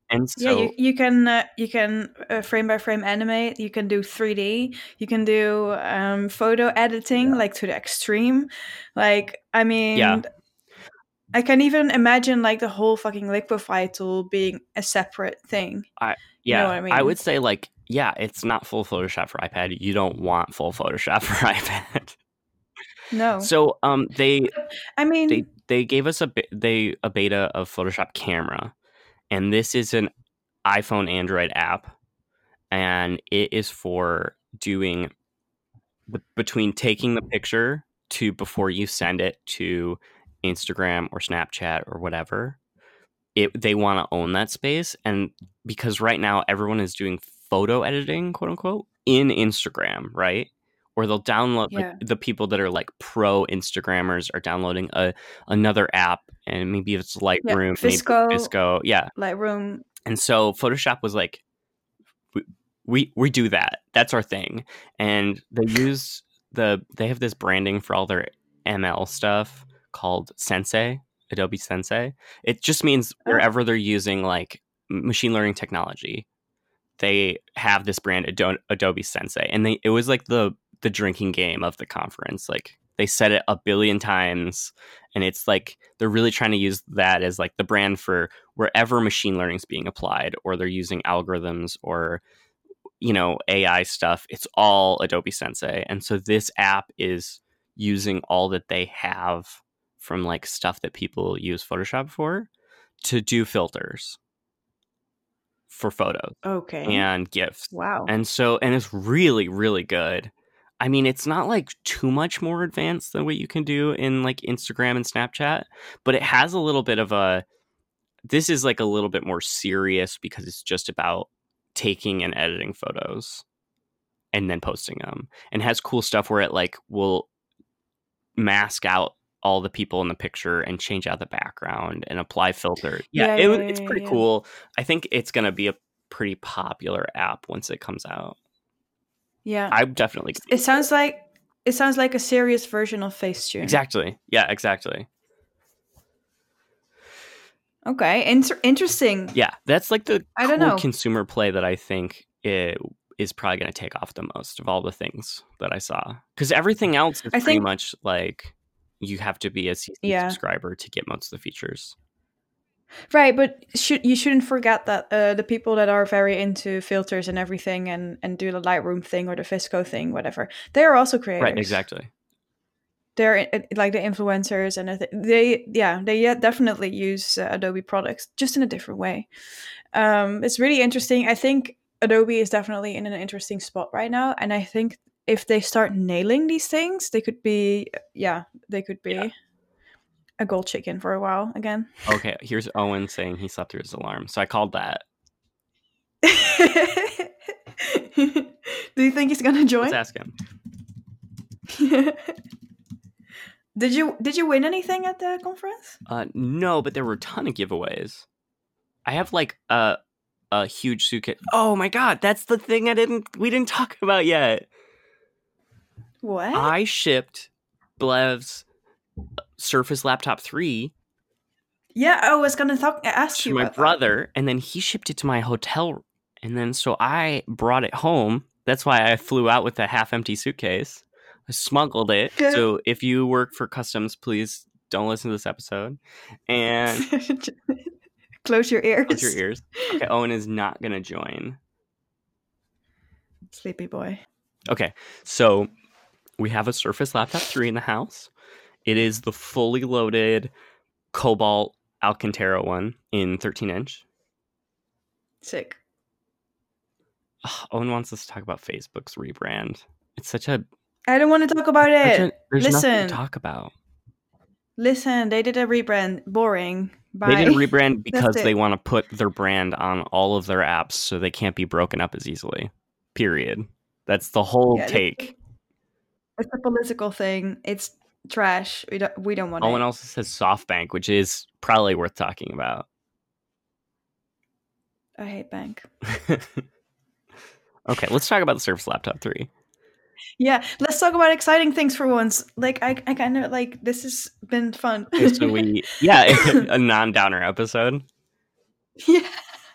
and so yeah, you, you can uh, you can uh, frame by frame animate. You can do 3D. You can do um, photo editing like to the extreme. Like I mean, Yeah. I can even imagine like the whole fucking Liquify tool being a separate thing. I yeah know what I mean? I would say like yeah it's not full Photoshop for iPad you don't want full Photoshop for iPad No, so um they I mean, they they gave us a they a beta of Photoshop Camera, and this is an iPhone Android app, and it is for doing the, between taking the picture to before you send it to Instagram or Snapchat or whatever. it they want to own that space and because right now everyone is doing photo editing, quote unquote, in Instagram, right? Or they'll download Yeah. like, the people that are like pro Instagrammers are downloading a another app and maybe it's Lightroom, maybe VSCO. VSCO, yeah. Lightroom. And so Photoshop was like, we, we we do that. That's our thing. And they use the they have this branding for all their ML stuff called Sensei, Adobe Sensei. It just means Oh. wherever they're using like machine learning technology, they have this brand Adobe Sensei. And they it was like the the drinking game of the conference. Like they said it a billion times and it's like they're really trying to use that as like the brand for wherever machine learning is being applied or they're using algorithms or you know ai stuff it's all adobe sensei and so this app is using all that they have from like stuff that people use photoshop for to do filters for photos Okay. and gifs wow. and so, and it's really, really good. I mean, it's not like too much more advanced than what you can do in like Instagram and Snapchat, but it has a little bit of a. This is like a little bit more serious because it's just about taking and editing photos and then posting them and has cool stuff where it like will mask out all the people in the picture and change out the background and apply filter. Yeah, Yeah, it, yeah, it's pretty yeah. cool. I think it's going to be a pretty popular app once it comes out. yeah. I definitely it sounds like it sounds like a serious version of Facetune. exactly. Yeah, exactly. Okay. Inter- interesting. Yeah, that's like the I don't cool know. consumer play that I think it is probably going to take off the most of all the things that I saw. Because everything else is I pretty think- much like you have to be a CC Yeah. subscriber to get most of the features. Right, but should you shouldn't forget that uh, the people that are very into filters and everything and and do the Lightroom thing or the VSCO thing, whatever, they are also creators. Right, exactly. They're like the influencers and they yeah they yeah, definitely use uh, Adobe products just in a different way. Um, it's really interesting. I think Adobe is definitely in an interesting spot right now, and I think if they start nailing these things, they could be yeah they could be. Yeah. A gold chicken for a while again. Okay, here's Owen saying he slept through his alarm. So I called that. Do you think he's gonna join? Let's ask him. did you did you win anything at the conference? Uh, no, but there were a ton of giveaways. I have like a a huge suitcase. Oh my god, that's the thing I didn't we didn't talk about yet. What? I shipped Blev's uh, Surface Laptop 3 yeah, I was gonna talk ask to you my about that. brother, and then he shipped it to my hotel. And then so I brought it home. That's why I flew out with a half empty suitcase. I smuggled it. So if you work for customs, please don't listen to this episode. And Close your ears. close your ears. Okay, Owen is not going to join. Sleepy boy. Okay, so we have a Surface Laptop 3 in the house. It is the fully loaded Cobalt Alcantara one in 13 inch. Sick. Ugh, Owen wants us to talk about Facebook's rebrand. It's such a, I don't want to talk about it. a there's nothing listen. to talk about. Listen, they did a rebrand. Boring. Bye. They did a rebrand because they want to put their brand on all of their apps so they can't be broken up as easily. Period. That's the whole Yeah, take. It's a political thing. It's trash. We don't. We don't want Owen it. also says SoftBank, which is probably worth talking about. I hate bank. okay, let's talk about the Surface Laptop 3. Yeah, let's talk about exciting things for once. Like I, I kind of like this has been fun. Okay, so we, yeah, a non-downer episode. yeah,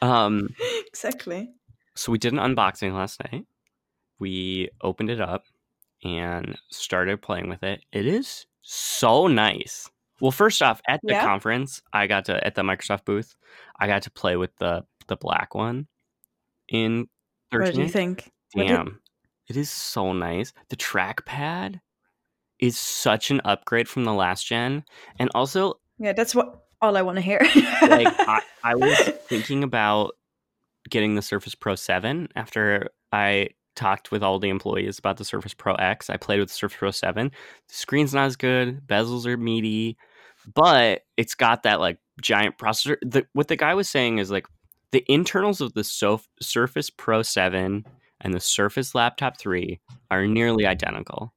Um, exactly. so we did an unboxing last night. We opened it up and started playing with it. It is so nice. Well, first off, at the Yeah? conference, I got to at the Microsoft booth, I got to play with the the black one in What 13. do you think? What did- Damn. It is so nice. The trackpad is such an upgrade from the last gen. And also, Yeah, that's what all I want to hear. like I, I was thinking about getting the Surface Pro 7 after I talked with all the employees about the Surface Pro X. I played with the Surface Pro 7. The screen's not as good, bezels are meaty, but it's got that like giant processor. The, what the guy was saying is like the internals of the Sof- Surface Pro 7 and the Surface Laptop 3 are nearly identical.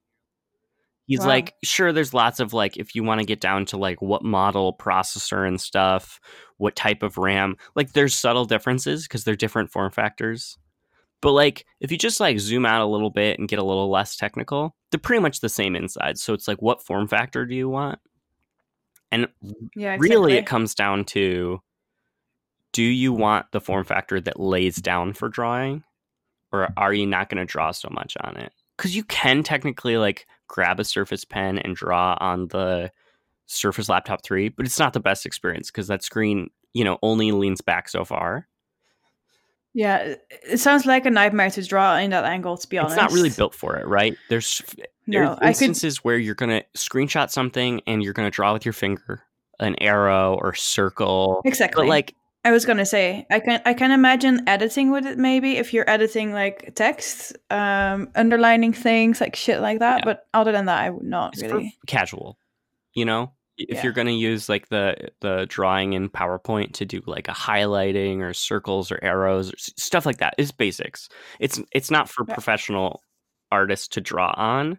He's Wow. like, sure, there's lots of like, if you want to get down to like what model processor and stuff, what type of RAM, like there's subtle differences because they're different form factors. But like, if you just like zoom out a little bit and get a little less technical, they're pretty much the same inside. So it's like, what form factor do you want? And Yeah, really, it comes down to do you want the form factor that lays down for drawing, or are you not going to draw so much on it? Because you can technically like grab a Surface Pen and draw on the Surface Laptop 3, but it's not the best experience because that screen, you know, only leans back so far. Yeah, it- sounds like a nightmare to draw in that angle. To be honest, It's not really built for it, right? There's there's No, I could. instances where you're gonna screenshot something and you're gonna draw with your finger, an arrow or circle. Exactly. But like I was gonna say, I can I can imagine editing with it maybe if you're editing like text, um, underlining things like shit like that. Yeah. But other than that, I would not it's really. casual you know if Yeah. you're going to use like the the drawing in powerpoint to do like a highlighting or circles or arrows or stuff like that is basics it's it's not for Yeah. professional artists to draw on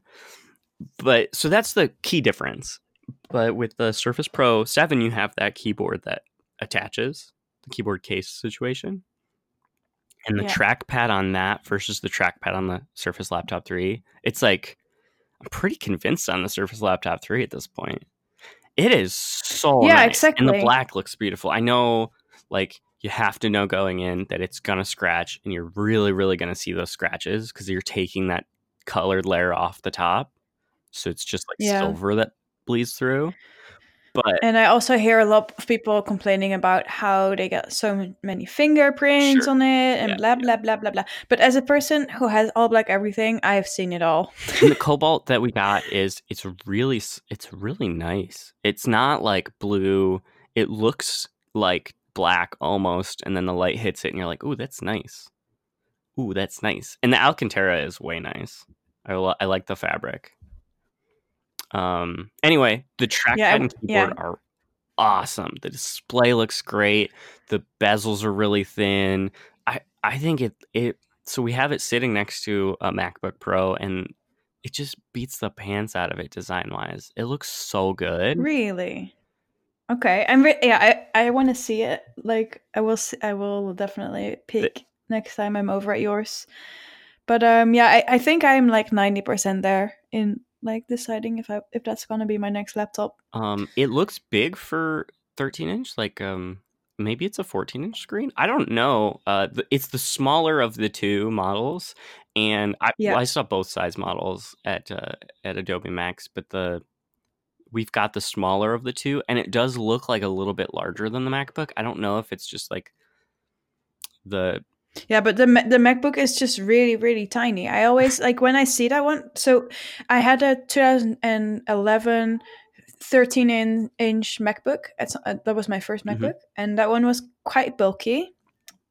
but so that's the key difference but with the surface pro 7 you have that keyboard that attaches the keyboard case situation and the Yeah. trackpad on that versus the trackpad on the surface laptop 3 it's like i'm pretty convinced on the surface laptop 3 at this point it is so Yeah, nice. and the black looks beautiful i know like you have to know going in that it's gonna scratch and you're really really gonna see those scratches because you're taking that colored layer off the top so it's just like Yeah. silver that bleeds through but And I also hear a lot of people complaining about how they get so many fingerprints Sure. on it and Yeah, blah blah blah blah blah. But as a person who has all black everything, I have seen it all. and the cobalt that we got is it's really it's really nice. It's not like blue. It looks like black almost and then the light hits it and you're like ooh that's nice. Ooh that's nice. And the alcantara is way nice. I, lo- I like the fabric um anyway the trackpad Yeah, and keyboard are awesome the display looks great the bezels are really thin i i think it it so we have it sitting next to a macbook pro and it just beats the pants out of it design wise it looks so good Really? Okay, I'm re- yeah. I I want to see it. Like I will. See, I will definitely peek next time I'm over at yours. But um, yeah, I, I think I'm like ninety percent there in like deciding if I if that's gonna be my next laptop. um it looks big for 13 inch like um maybe it's a 14 inch screen i don't know uh it's the smaller of the two models and i Yeah. well, i saw both size models at uh, at adobe max but the we've got the smaller of the two and it does look like a little bit larger than the macbook i don't know if it's just like the Yeah, but the the MacBook is just really really tiny. I always like when I see that one. So I had a 2011 13 in, inch MacBook. Uh, that was my first Mhm. MacBook, and that one was quite bulky.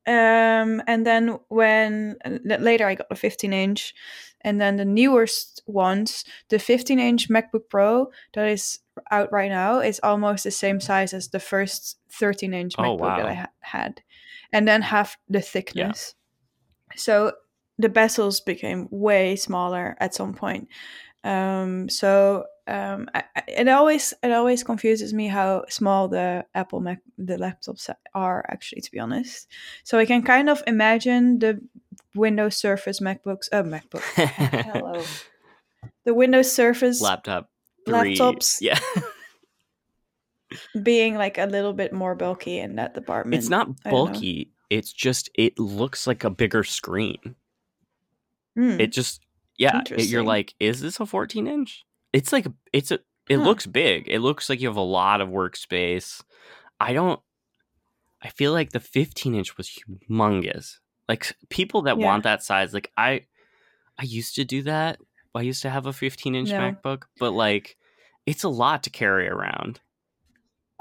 Um, and then when later I got a 15 inch, and then the newest ones, the 15 inch MacBook Pro that is out right now is almost the same size as the first 13 inch Oh, MacBook that. I ha- had, and then have the thickness. So the bezels became way smaller at some point. Um, so um, I- it always it always confuses me how small the Apple Mac the laptops are actually, to be honest. So I can kind of imagine the Windows Surface MacBooks, uh, MacBook, hello, the Windows Surface laptop three. laptops yeah being like a little bit more bulky in that department. it's not bulky it's just it looks like a bigger screen Hmm. it just yeah it- you're like is this a 14 inch it's like it's a it Huh. looks big it looks like you have a lot of workspace i don't i feel like the 15 inch was humongous like people that Yeah. want that size like i i used to do that i used to have a 15 inch No. macbook but like it's a lot to carry around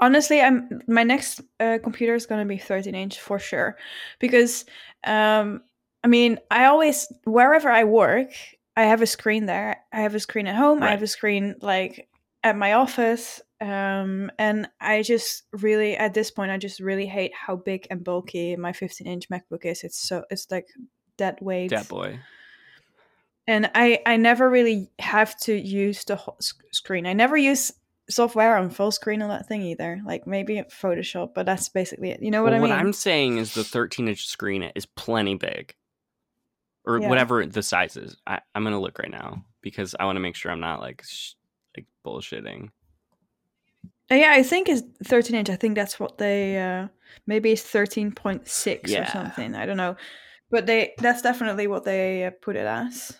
honestly i'm my next uh, computer is going to be 13 inch for sure because um i mean i always wherever i work i have a screen there i have a screen at home i have a screen like at my office Um, and I just really, at this point, I just really hate how big and bulky my 15 inch MacBook is. It's so, it's like that weight. That boy. And I, I never really have to use the whole sc- screen. I never use software on full screen on that thing either. Like maybe Photoshop, but that's basically it. You know what well, I mean? What I'm saying is the 13 inch screen is plenty big, or Yeah. whatever the size is. I, I'm gonna look right now because I want to make sure I'm not like sh- like bullshitting. Uh, yeah, I think it's 13 inch. I think that's what they, uh, maybe it's 13.6 Yeah. or something. I don't know. But they, that's definitely what they uh, put it as.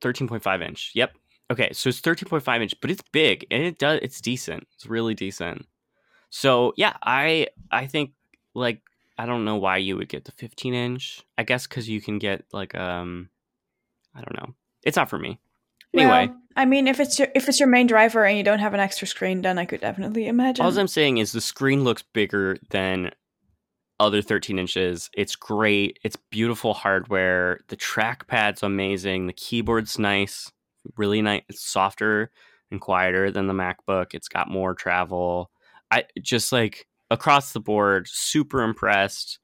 13.5 inch. Yep. Okay, so it's 13.5 inch, but it's big and it does it's decent. It's really decent. So yeah, I I think like I don't know why you would get the 15 inch. I guess because you can get like um I don't know. It's not for me. Anyway, Well, I mean, if it's your if it's your main driver and you don't have an extra screen, then I could definitely imagine. all I'm saying is the screen looks bigger than other 13 inches. It's great. It's beautiful hardware. The trackpad's amazing. The keyboard's nice, really nice. It's softer and quieter than the MacBook. It's got more travel. I just like across the board, super impressed.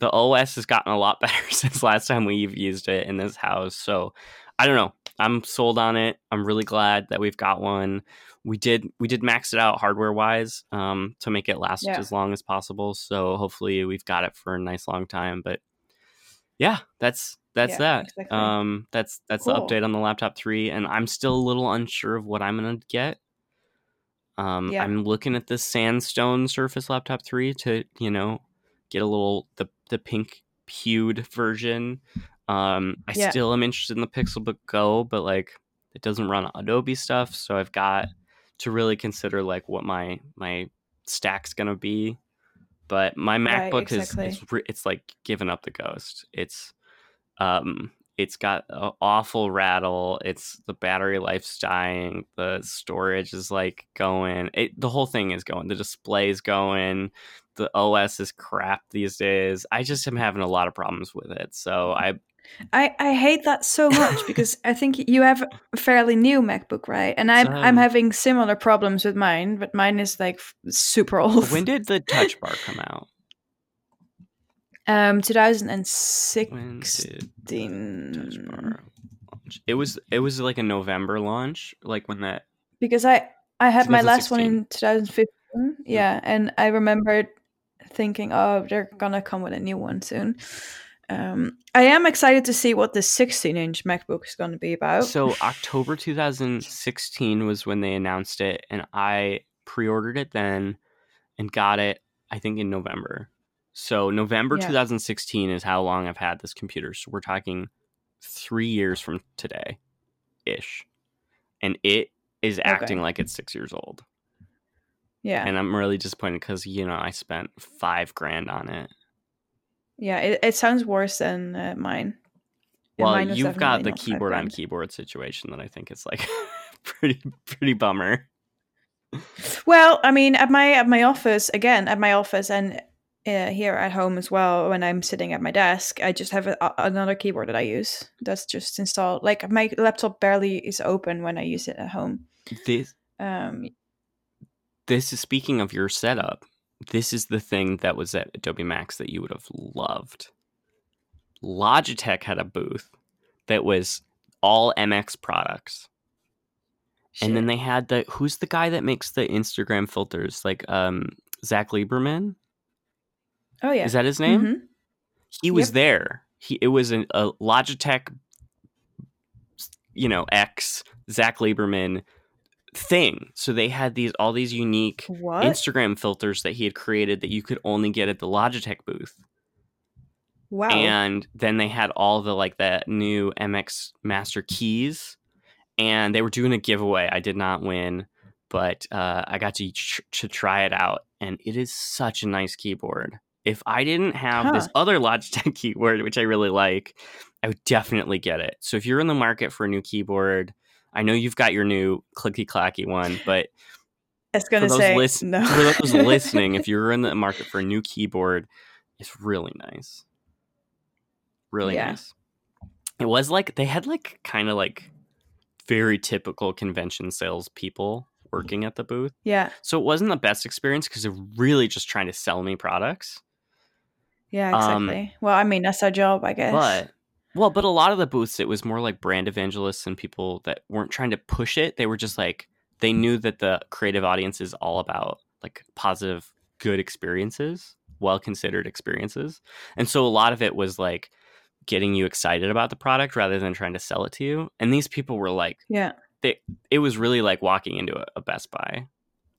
The OS has gotten a lot better since last time we've used it in this house. So I don't know. I'm sold on it. I'm really glad that we've got one. We did we did max it out hardware wise um, to make it last Yeah. as long as possible. So hopefully we've got it for a nice long time. But yeah, that's that's Yeah, that. exactly. Um, that's that's Cool. the update on the laptop three, and I'm still a little unsure of what I'm gonna get. Um, Yeah. I'm looking at the Sandstone Surface Laptop 3 to, you know, get a little the the pink hued version. Um, I Yeah. still am interested in the Pixelbook Go, but like it doesn't run Adobe stuff, so I've got to really consider like what my my stack's gonna be. But my Right, MacBook exactly. is re- it's like giving up the ghost. It's um it's got an awful rattle. It's the battery life's dying. The storage is like going. It, the whole thing is going. The display's going. The OS is crap these days. I just am having a lot of problems with it. So I I, I hate that so much because I think you have a fairly new MacBook, right? And I'm I'm um, having similar problems with mine, but mine is like super old. when did the Touch Bar come out? Um When 2016. did Touch Bar launch? It was it was like a November launch, like when that Because I I had my last one in 2015. Yeah, and I remembered thinking, oh, they're gonna come with a new one soon. Um, I am excited to see what the 16 inch MacBook is gonna be about. So October 2016 was when they announced it, and I pre-ordered it then and got it. I think in November. So November Yeah. 2016 is how long I've had this computer. So we're talking three years from today, ish, and it is acting like it's six years old. yeah, And I'm really disappointed because you know I spent five grand on it. yeah, it, it sounds worse than uh, mine. Well, mine you've got the keyboard on keyboard situation that I think is like pretty pretty bummer. Well, I mean, at my at my office again, at my office and uh, here at home as well. When I'm sitting at my desk, I just have a, another keyboard that I use. That's just installed. Like my laptop barely is open when I use it at home. This Um, this is speaking of your setup. This is the thing that was at Adobe Max that you would have loved. Logitech had a booth that was all MX products. And then they had the who's the guy that makes the Instagram filters? Like um Zach Lieberman? Oh yeah, Is that his name? Mhm. He was Yep. there. He it was an, a Logitech you know, X Zach Lieberman thing. So they had these all these unique What? Instagram filters that he had created that you could only get at the Logitech booth. wow. And then they had all the like the new MX Master keys, and they were doing a giveaway. I did not win, but uh, I got to tr- to try it out, and it is such a nice keyboard. If I didn't have this other Logitech keyboard, which I really like, I would definitely get it. So if you're in the market for a new keyboard, I know you've got your new clicky clacky one, but I was gonna for say lis- no. for those listening, if you're in the market for a new keyboard, it's really nice. Really Yeah. nice. It was like they had like kind of like very typical convention sales people working at the booth. Yeah. So it wasn't the best experience because they're really just trying to sell me products. Yeah, Um, exactly. well, I mean, that's our job, I guess. But well, but a lot of the booths it was more like brand evangelists and people that weren't trying to push it. They were just like they knew that the creative audience is all about like positive, good experiences, well considered experiences. And so a lot of it was like getting you excited about the product rather than trying to sell it to you. And these people were like yeah. they, it was really like walking into a, a Best Buy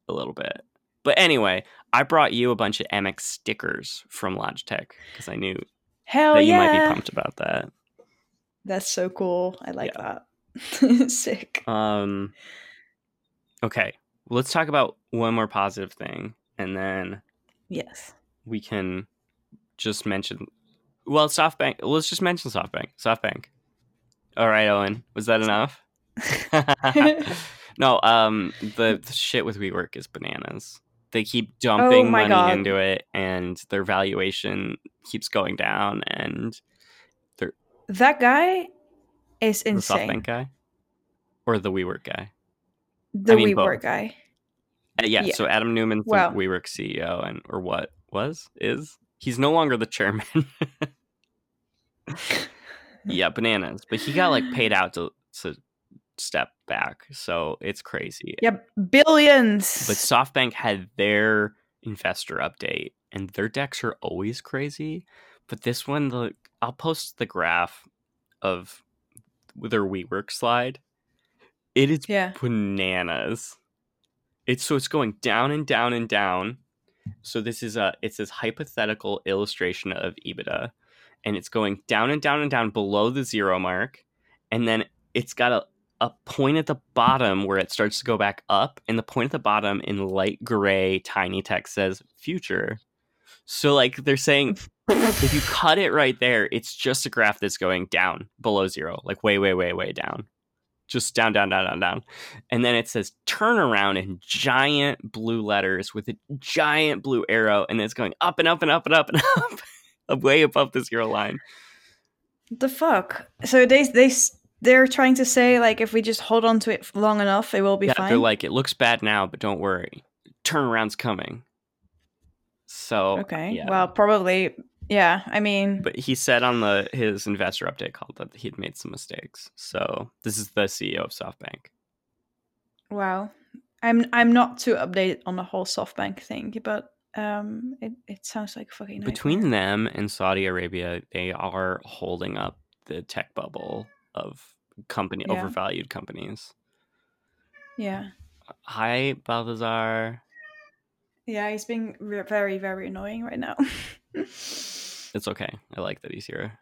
a little bit. But anyway, I brought you a bunch of MX stickers from Logitech because I knew Hell that you might be pumped about that. That's so cool. I like that. Sick. Um, okay, let's talk about one more positive thing, and then Yes. we can just mention. Well, SoftBank. Let's just mention SoftBank. SoftBank. All right, Owen. Was that enough? no. Um, the, the shit with WeWork is bananas. They keep dumping Oh money God. into it, and their valuation keeps going down. And that guy is the insane. SoftBank guy, or the WeWork guy. The I mean, WeWork both. guy. Uh, yeah, Yeah. So Adam Neumann's Well- the WeWork CEO, and or what was is he's no longer the chairman. yeah, bananas. But he got like paid out to to step back, so it's crazy. Yep. Billions. But SoftBank had their investor update, and their decks are always crazy. But this one, the I'll post the graph of their WeWork slide. It is yeah. bananas. It's so it's going down and down and down. So this is a it's this hypothetical illustration of EBITDA, and it's going down and down and down below the zero mark, and then it's got a a point at the bottom where it starts to go back up, and the point at the bottom in light gray tiny text says future. So like they're saying if you cut it right there, it's just a graph that's going down below zero, like way, way, way, way down. Just down, down, down, down, down. And then it says turnaround in giant blue letters with a giant blue arrow, and it's going up and up and up and up and up, way above the zero line. the fuck? So they they they're trying to say like if we just hold on to it long enough, it will be yeah, fine. they're like, it looks bad now, but don't worry. Turnaround's coming. So okay. yeah. Well, probably. Yeah. I mean, but he said on the his investor update call that he'd made some mistakes. So this is the CEO of SoftBank. wow. I'm I'm not too updated on the whole SoftBank thing, but um, it it sounds like fucking nightmare. Between them and Saudi Arabia, they are holding up the tech bubble of company Yeah. overvalued companies. Yeah. Hi, Balthazar. Yeah, he's being re- very very annoying right now. It's okay. I like that he's here.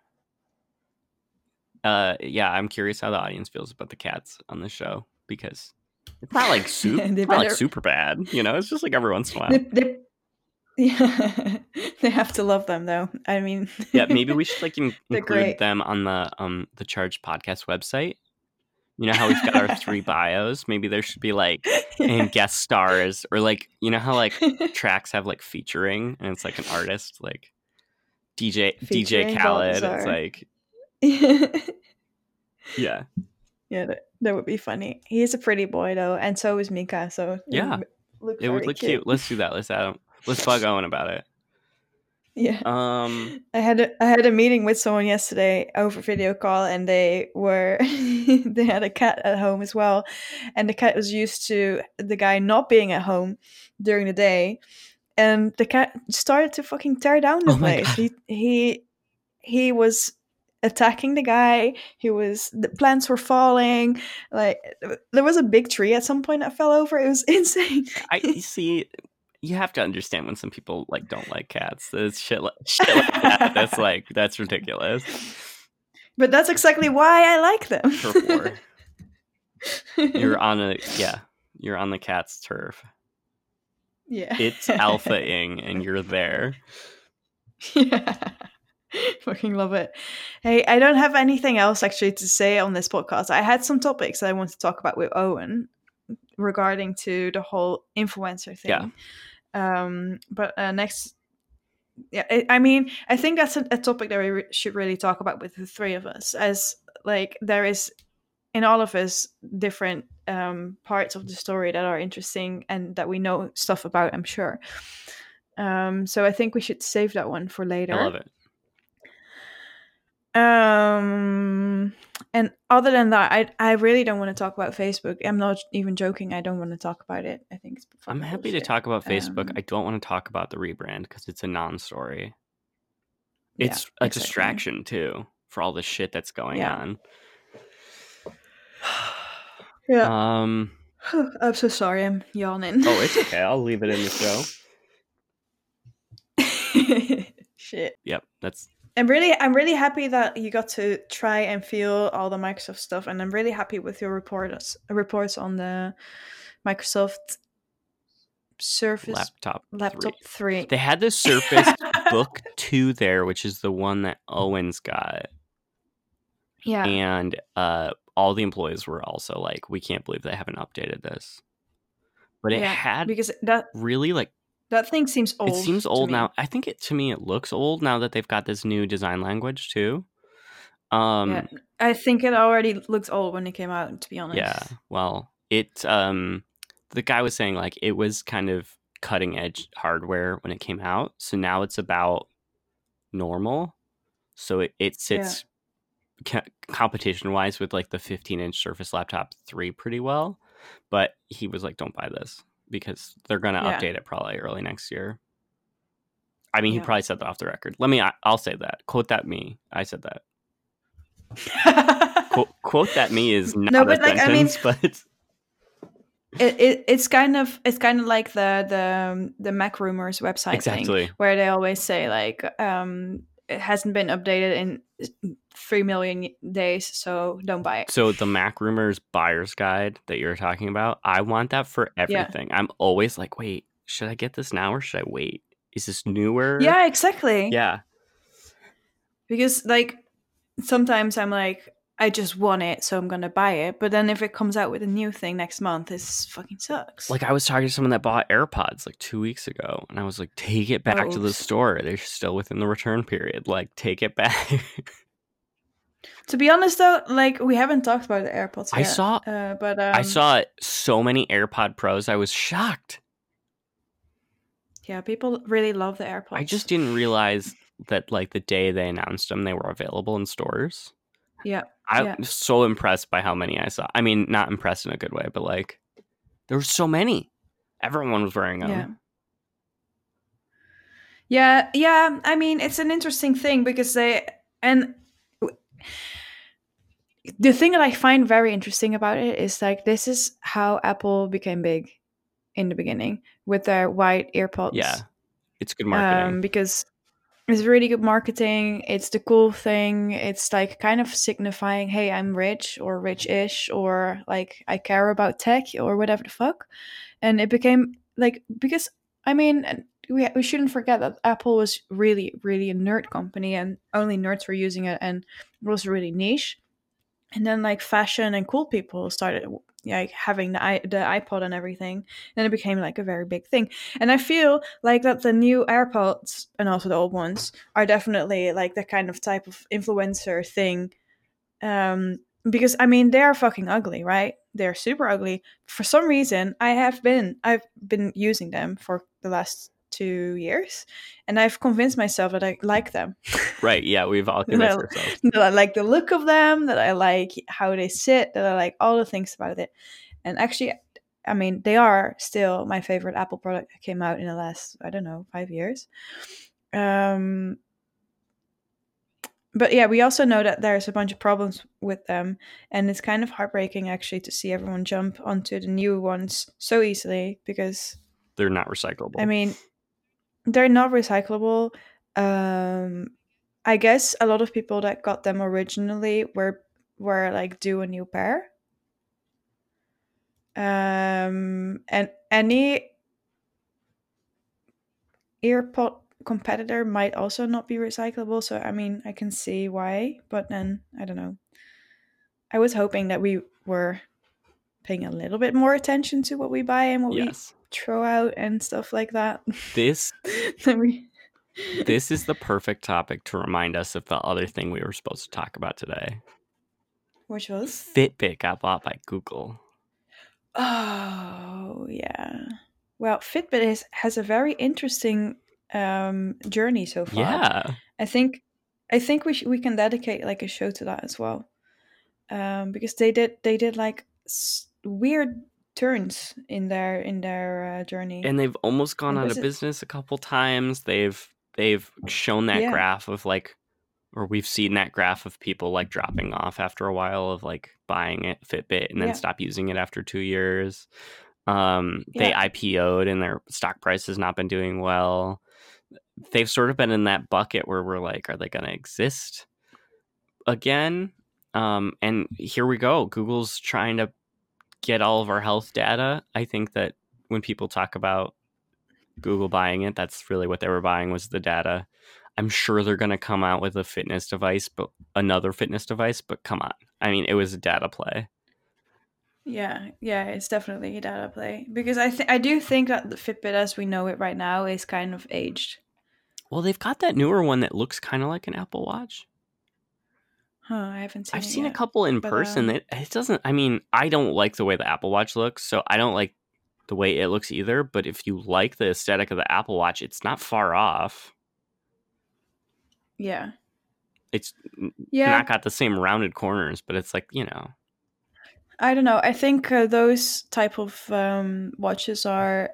Uh, yeah, I'm curious how the audience feels about the cats on the show because it's not like super, not like super bad. You know, it's just like every once in a while. they, they, yeah, they have to love them though. I mean, yeah, maybe we should like in- include great. them on the um the Charge Podcast website. You know how we've got our three bios. Maybe there should be like and guest stars or like you know how like tracks have like featuring and it's like an artist like DJ Featuring DJ Khaled. It's like yeah, yeah, that, that would be funny. He is a pretty boy though, and so is Mika. So it Yeah. would look it would look cute. Let's do that. Let's add 'em- Let's bug Owen about it. Yeah. Um, I had a, I had a meeting with someone yesterday over video call, and they were they had a cat at home as well, and the cat was used to the guy not being at home during the day, and the cat started to fucking tear down the Oh place. He he he was attacking the guy. He was the plants were falling. Like there was a big tree at some point that fell over. It was insane. I see. You have to understand when some people like don't like cats. It's shit like shit like that. That's like that's ridiculous. but that's exactly why I like them. You're on a yeah. You're on the cat's turf. yeah. It's alpha ing, and you're there. yeah. Fucking love it. Hey, I don't have anything else actually to say on this podcast. I had some topics that I want to talk about with Owen regarding to the whole influencer thing. Yeah. Um, but uh, next, yeah, I, I mean, I think that's a, a topic that we re- should really talk about with the three of us, as like there is in all of us different um, parts of the story that are interesting and that we know stuff about. I'm sure. Um, so I think we should save that one for later. I love it. Um, and other than that, I I really don't want to talk about Facebook. I'm not even joking. I don't want to talk about it. I think it's. I'm happy to talk about Facebook. Um, I don't want to talk about the rebrand because it's a non-story. Yeah, It's a exactly. distraction too for all the shit that's going Yeah. on. Yeah. Um. I'm so sorry. I'm yawning. Oh, it's okay. I'll leave it in the show. Shit. Yep. That's I'm really I'm really happy that you got to try and feel all the Microsoft stuff and I'm really happy with your reports reports on the Microsoft Surface laptop. laptop 3. 3. They had the Surface Book 2 there, which is the one that Owens got. yeah. And uh all the employees were also like, we can't believe they haven't updated this. But it yeah, had because that really like that thing seems old. it seems old now. I think it to me it looks old now that they've got this new design language too. Um yeah. I think it already looks old when it came out to be honest. Yeah. Well, it um the guy was saying like it was kind of cutting edge hardware when it came out. So now it's about normal. So it, it sits co- competition wise with like the 15 inch Surface Laptop 3 pretty well. But he was like, don't buy this because they're going to Yeah. update it probably early next year. I mean, Yeah. he probably said that off the record. Let me, I, I'll say that. Quote that me. I said that. Quote, quote that me is not No, a but, like, I mean- but it, it it's kind of it's kind of like the the the MacRumors website thing exactly. where they always say like um it hasn't been updated in 3 million days so don't buy it. So the MacRumors buyer's guide that you're talking about, I want that for everything. I'm always like, wait, should I get this now or should I wait? Is this newer? Yeah, exactly. Yeah. Because like sometimes I'm like I just want it so I'm to buy it, but then if it comes out with a new thing next month, this fucking sucks. Like I was talking to someone that bought AirPods like two weeks ago, and I was like, take it back to the store. They're still within the return period. Like, take it back. to be honest though, like we haven't talked about the AirPods I yet. saw uh, but um, I saw so many AirPod Pros, I was shocked. yeah, people really love the AirPods. I just didn't realize that like the day they announced them, they were available in stores. Yeah. I'm Yeah. so impressed by how many I saw. I mean, not impressed in a good way, but like there were so many. Everyone was wearing them. Yeah. Yeah, yeah. I mean, it's an interesting thing because they and the thing that I find very interesting about it is like this is how Apple became big in the beginning with their white earpods. Yeah. It's good marketing. Um, because it's really good marketing. It's the cool thing. It's like kind of signifying, hey, I'm rich or rich-ish or like I care about tech or whatever the fuck. And it became like because I mean we we shouldn't forget that Apple was really really a nerd company and only nerds were using it and it was really niche. And then like fashion and cool people started like having the the iPod and everything. Then it became like a very big thing. And I feel like that the new AirPods and also the old ones are definitely like the kind of type of influencer thing. Um, because I mean they are fucking ugly, right? They're super ugly. For some reason, I have been I've been using them for the last two years, and I've convinced myself that I like them. right. Yeah. We've all convinced No. ourselves. that I like the look of them, that I like how they sit, that I like all the things about it. And actually, I mean, they are still my favorite Apple product that came out in the last, I don't know, five years. Um, but yeah, we also know that there's a bunch of problems with them, and it's kind of heartbreaking actually to see everyone jump onto the new ones so easily because They're not recyclable. I mean, they're not recyclable. Um, I guess a lot of people that got them originally were were like do a new pair. Um, and any earpod competitor might also not be recyclable. So I mean, I can see why, but then I don't know. I was hoping that we were paying a little bit more attention to what we buy and what we yes. Throw out and stuff like that. This we- this is the perfect topic to remind us of the other thing we were supposed to talk about today. Which was? Fitbit got bought by Google. Oh yeah. Well, Fitbit is, has a very interesting um, journey so far. Yeah. I think I think we sh- we can dedicate like a show to that as well, um, because they did they did like s- weird turns in their in their uh, journey. And they've almost gone And out of business a couple times. They've they've shown that Yeah. graph of like or we've seen that graph of people like dropping off after a while of like buying it Fitbit and then Yeah. stop using it after 2 years. Um they Yeah. IPO'd and their stock price has not been doing well. They've sort of been in that bucket where we're like are they going to exist again? Um and here we go. Google's trying to get all of our health data. I think that when people talk about Google buying it, that's really what they were buying was the data. I'm sure they're going to come out with a fitness device, but another fitness device, but come on. I mean, it was a data play. Yeah, yeah, it's definitely a data play because I think I do think that the Fitbit as we know it right now is kind of aged. Well, they've got that newer one that looks kind of like an Apple Watch. Huh, I haven't seen. I've it seen a couple in but, person um, that it doesn't I mean, I don't like the way the Apple Watch looks, so I don't like the way it looks either, but if you like the aesthetic of the Apple Watch, it's not far off. Yeah, It's yeah. not got the same rounded corners, but it's like, you know, I don't know. I think uh, those type of um, watches are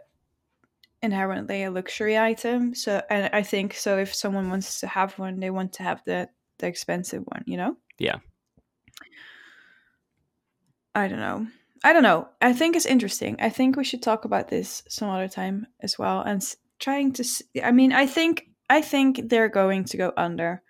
inherently a luxury item. So, and I think so. If someone wants to have one, they want to have the the expensive one. You know. Yeah. I don't know. I don't know. I think it's interesting. I think we should talk about this some other time as well. And s- trying to. I mean, I think I think they're going to go under,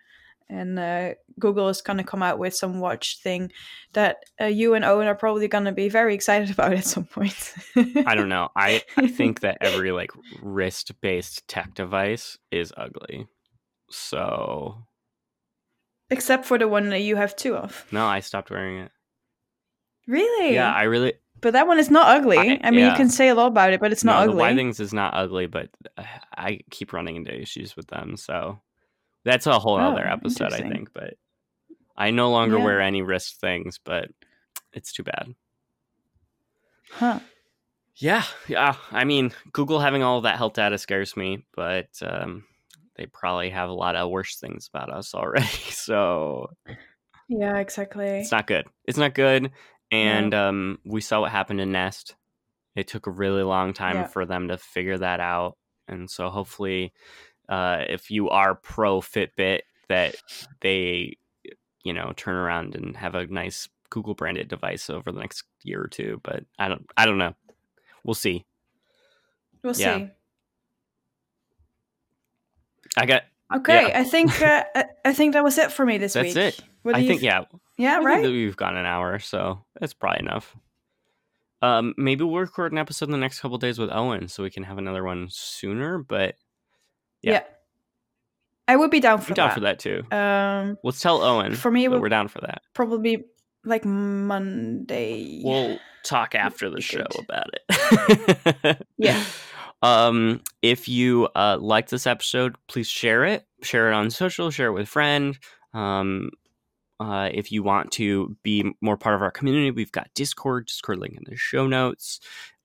and uh, Google is going to come out with some watch thing that uh, you and Owen are probably going to be very excited about at some point. I don't know. I, I think that every like wrist based tech device is ugly. So Except for the one that you have two of. no, I stopped wearing it. Really? Yeah, I really but that one is not ugly. I, I- mean, yeah. you can say a lot about it, but it's not no, the ugly. Withings is not ugly, but uh, I keep running into issues with them. So that's a whole Oh, other episode, I think. But I no longer Yeah. wear any wrist things, but it's too bad. Huh. Yeah, yeah. I mean, Google having all that health data scares me, but um, they probably have a lot of worse things about us already. So Yeah, exactly. it's not good. It's not good. And um, we saw what happened to Nest. It took a really long time Yeah. for them to figure that out. And so hopefully, uh, if you are pro Fitbit, that they, you know, turn around and have a nice Google branded device over the next year or two. But I don't, I don't know. We'll see. We'll yeah. see. I got. Okay, Yeah. I think uh, I, think that was it for me this That's week. That's it. What do I you think yeah. Yeah, I think right. that we've gone an hour, so that's probably enough. Um, maybe we'll record an episode in the next couple days with Owen, so we can have another one sooner. But yeah. yeah. I would be down for I'm down that. for that too. Um, Let's tell Owen for me, we're down for that. probably like Monday. We'll talk after the show about it. Yeah. Um, if you uh like this episode, please share it. Share it on social. Share it with a friend. Um, uh, if you want to be more part of our community, we've got Discord. Discord link in the show notes.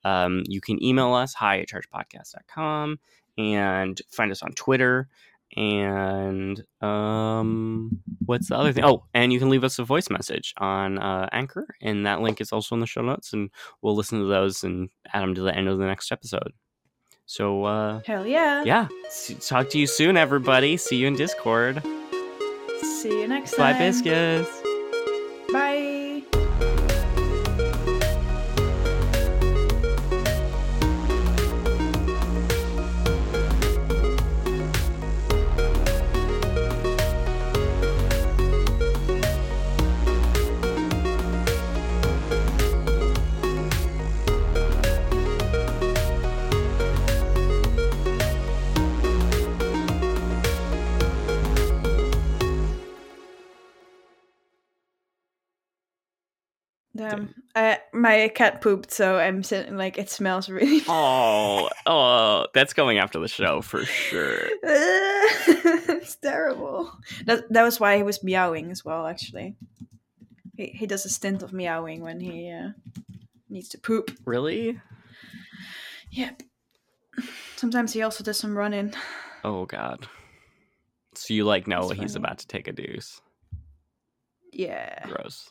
Um, you can email us hi at chargepodcast.com and find us on Twitter. And um, what's the other thing? Oh, and you can leave us a voice message on uh, Anchor, and that link is also in the show notes. And we'll listen to those and add them to the end of the next episode. So, uh, Hell yeah. yeah, talk to you soon, everybody. See you in Discord. See you next Bye, time. Bye, Biscuits. Damn. Uh, my cat pooped, so I'm sitting like it smells really. Oh, oh, that's going after the show for sure. it's terrible. That that was why he was meowing as well. Actually, he he does a stint of meowing when he uh, needs to poop. Really? Yep. Sometimes he also does some running. Oh God. So you like know he's about to take a deuce. Yeah. Gross.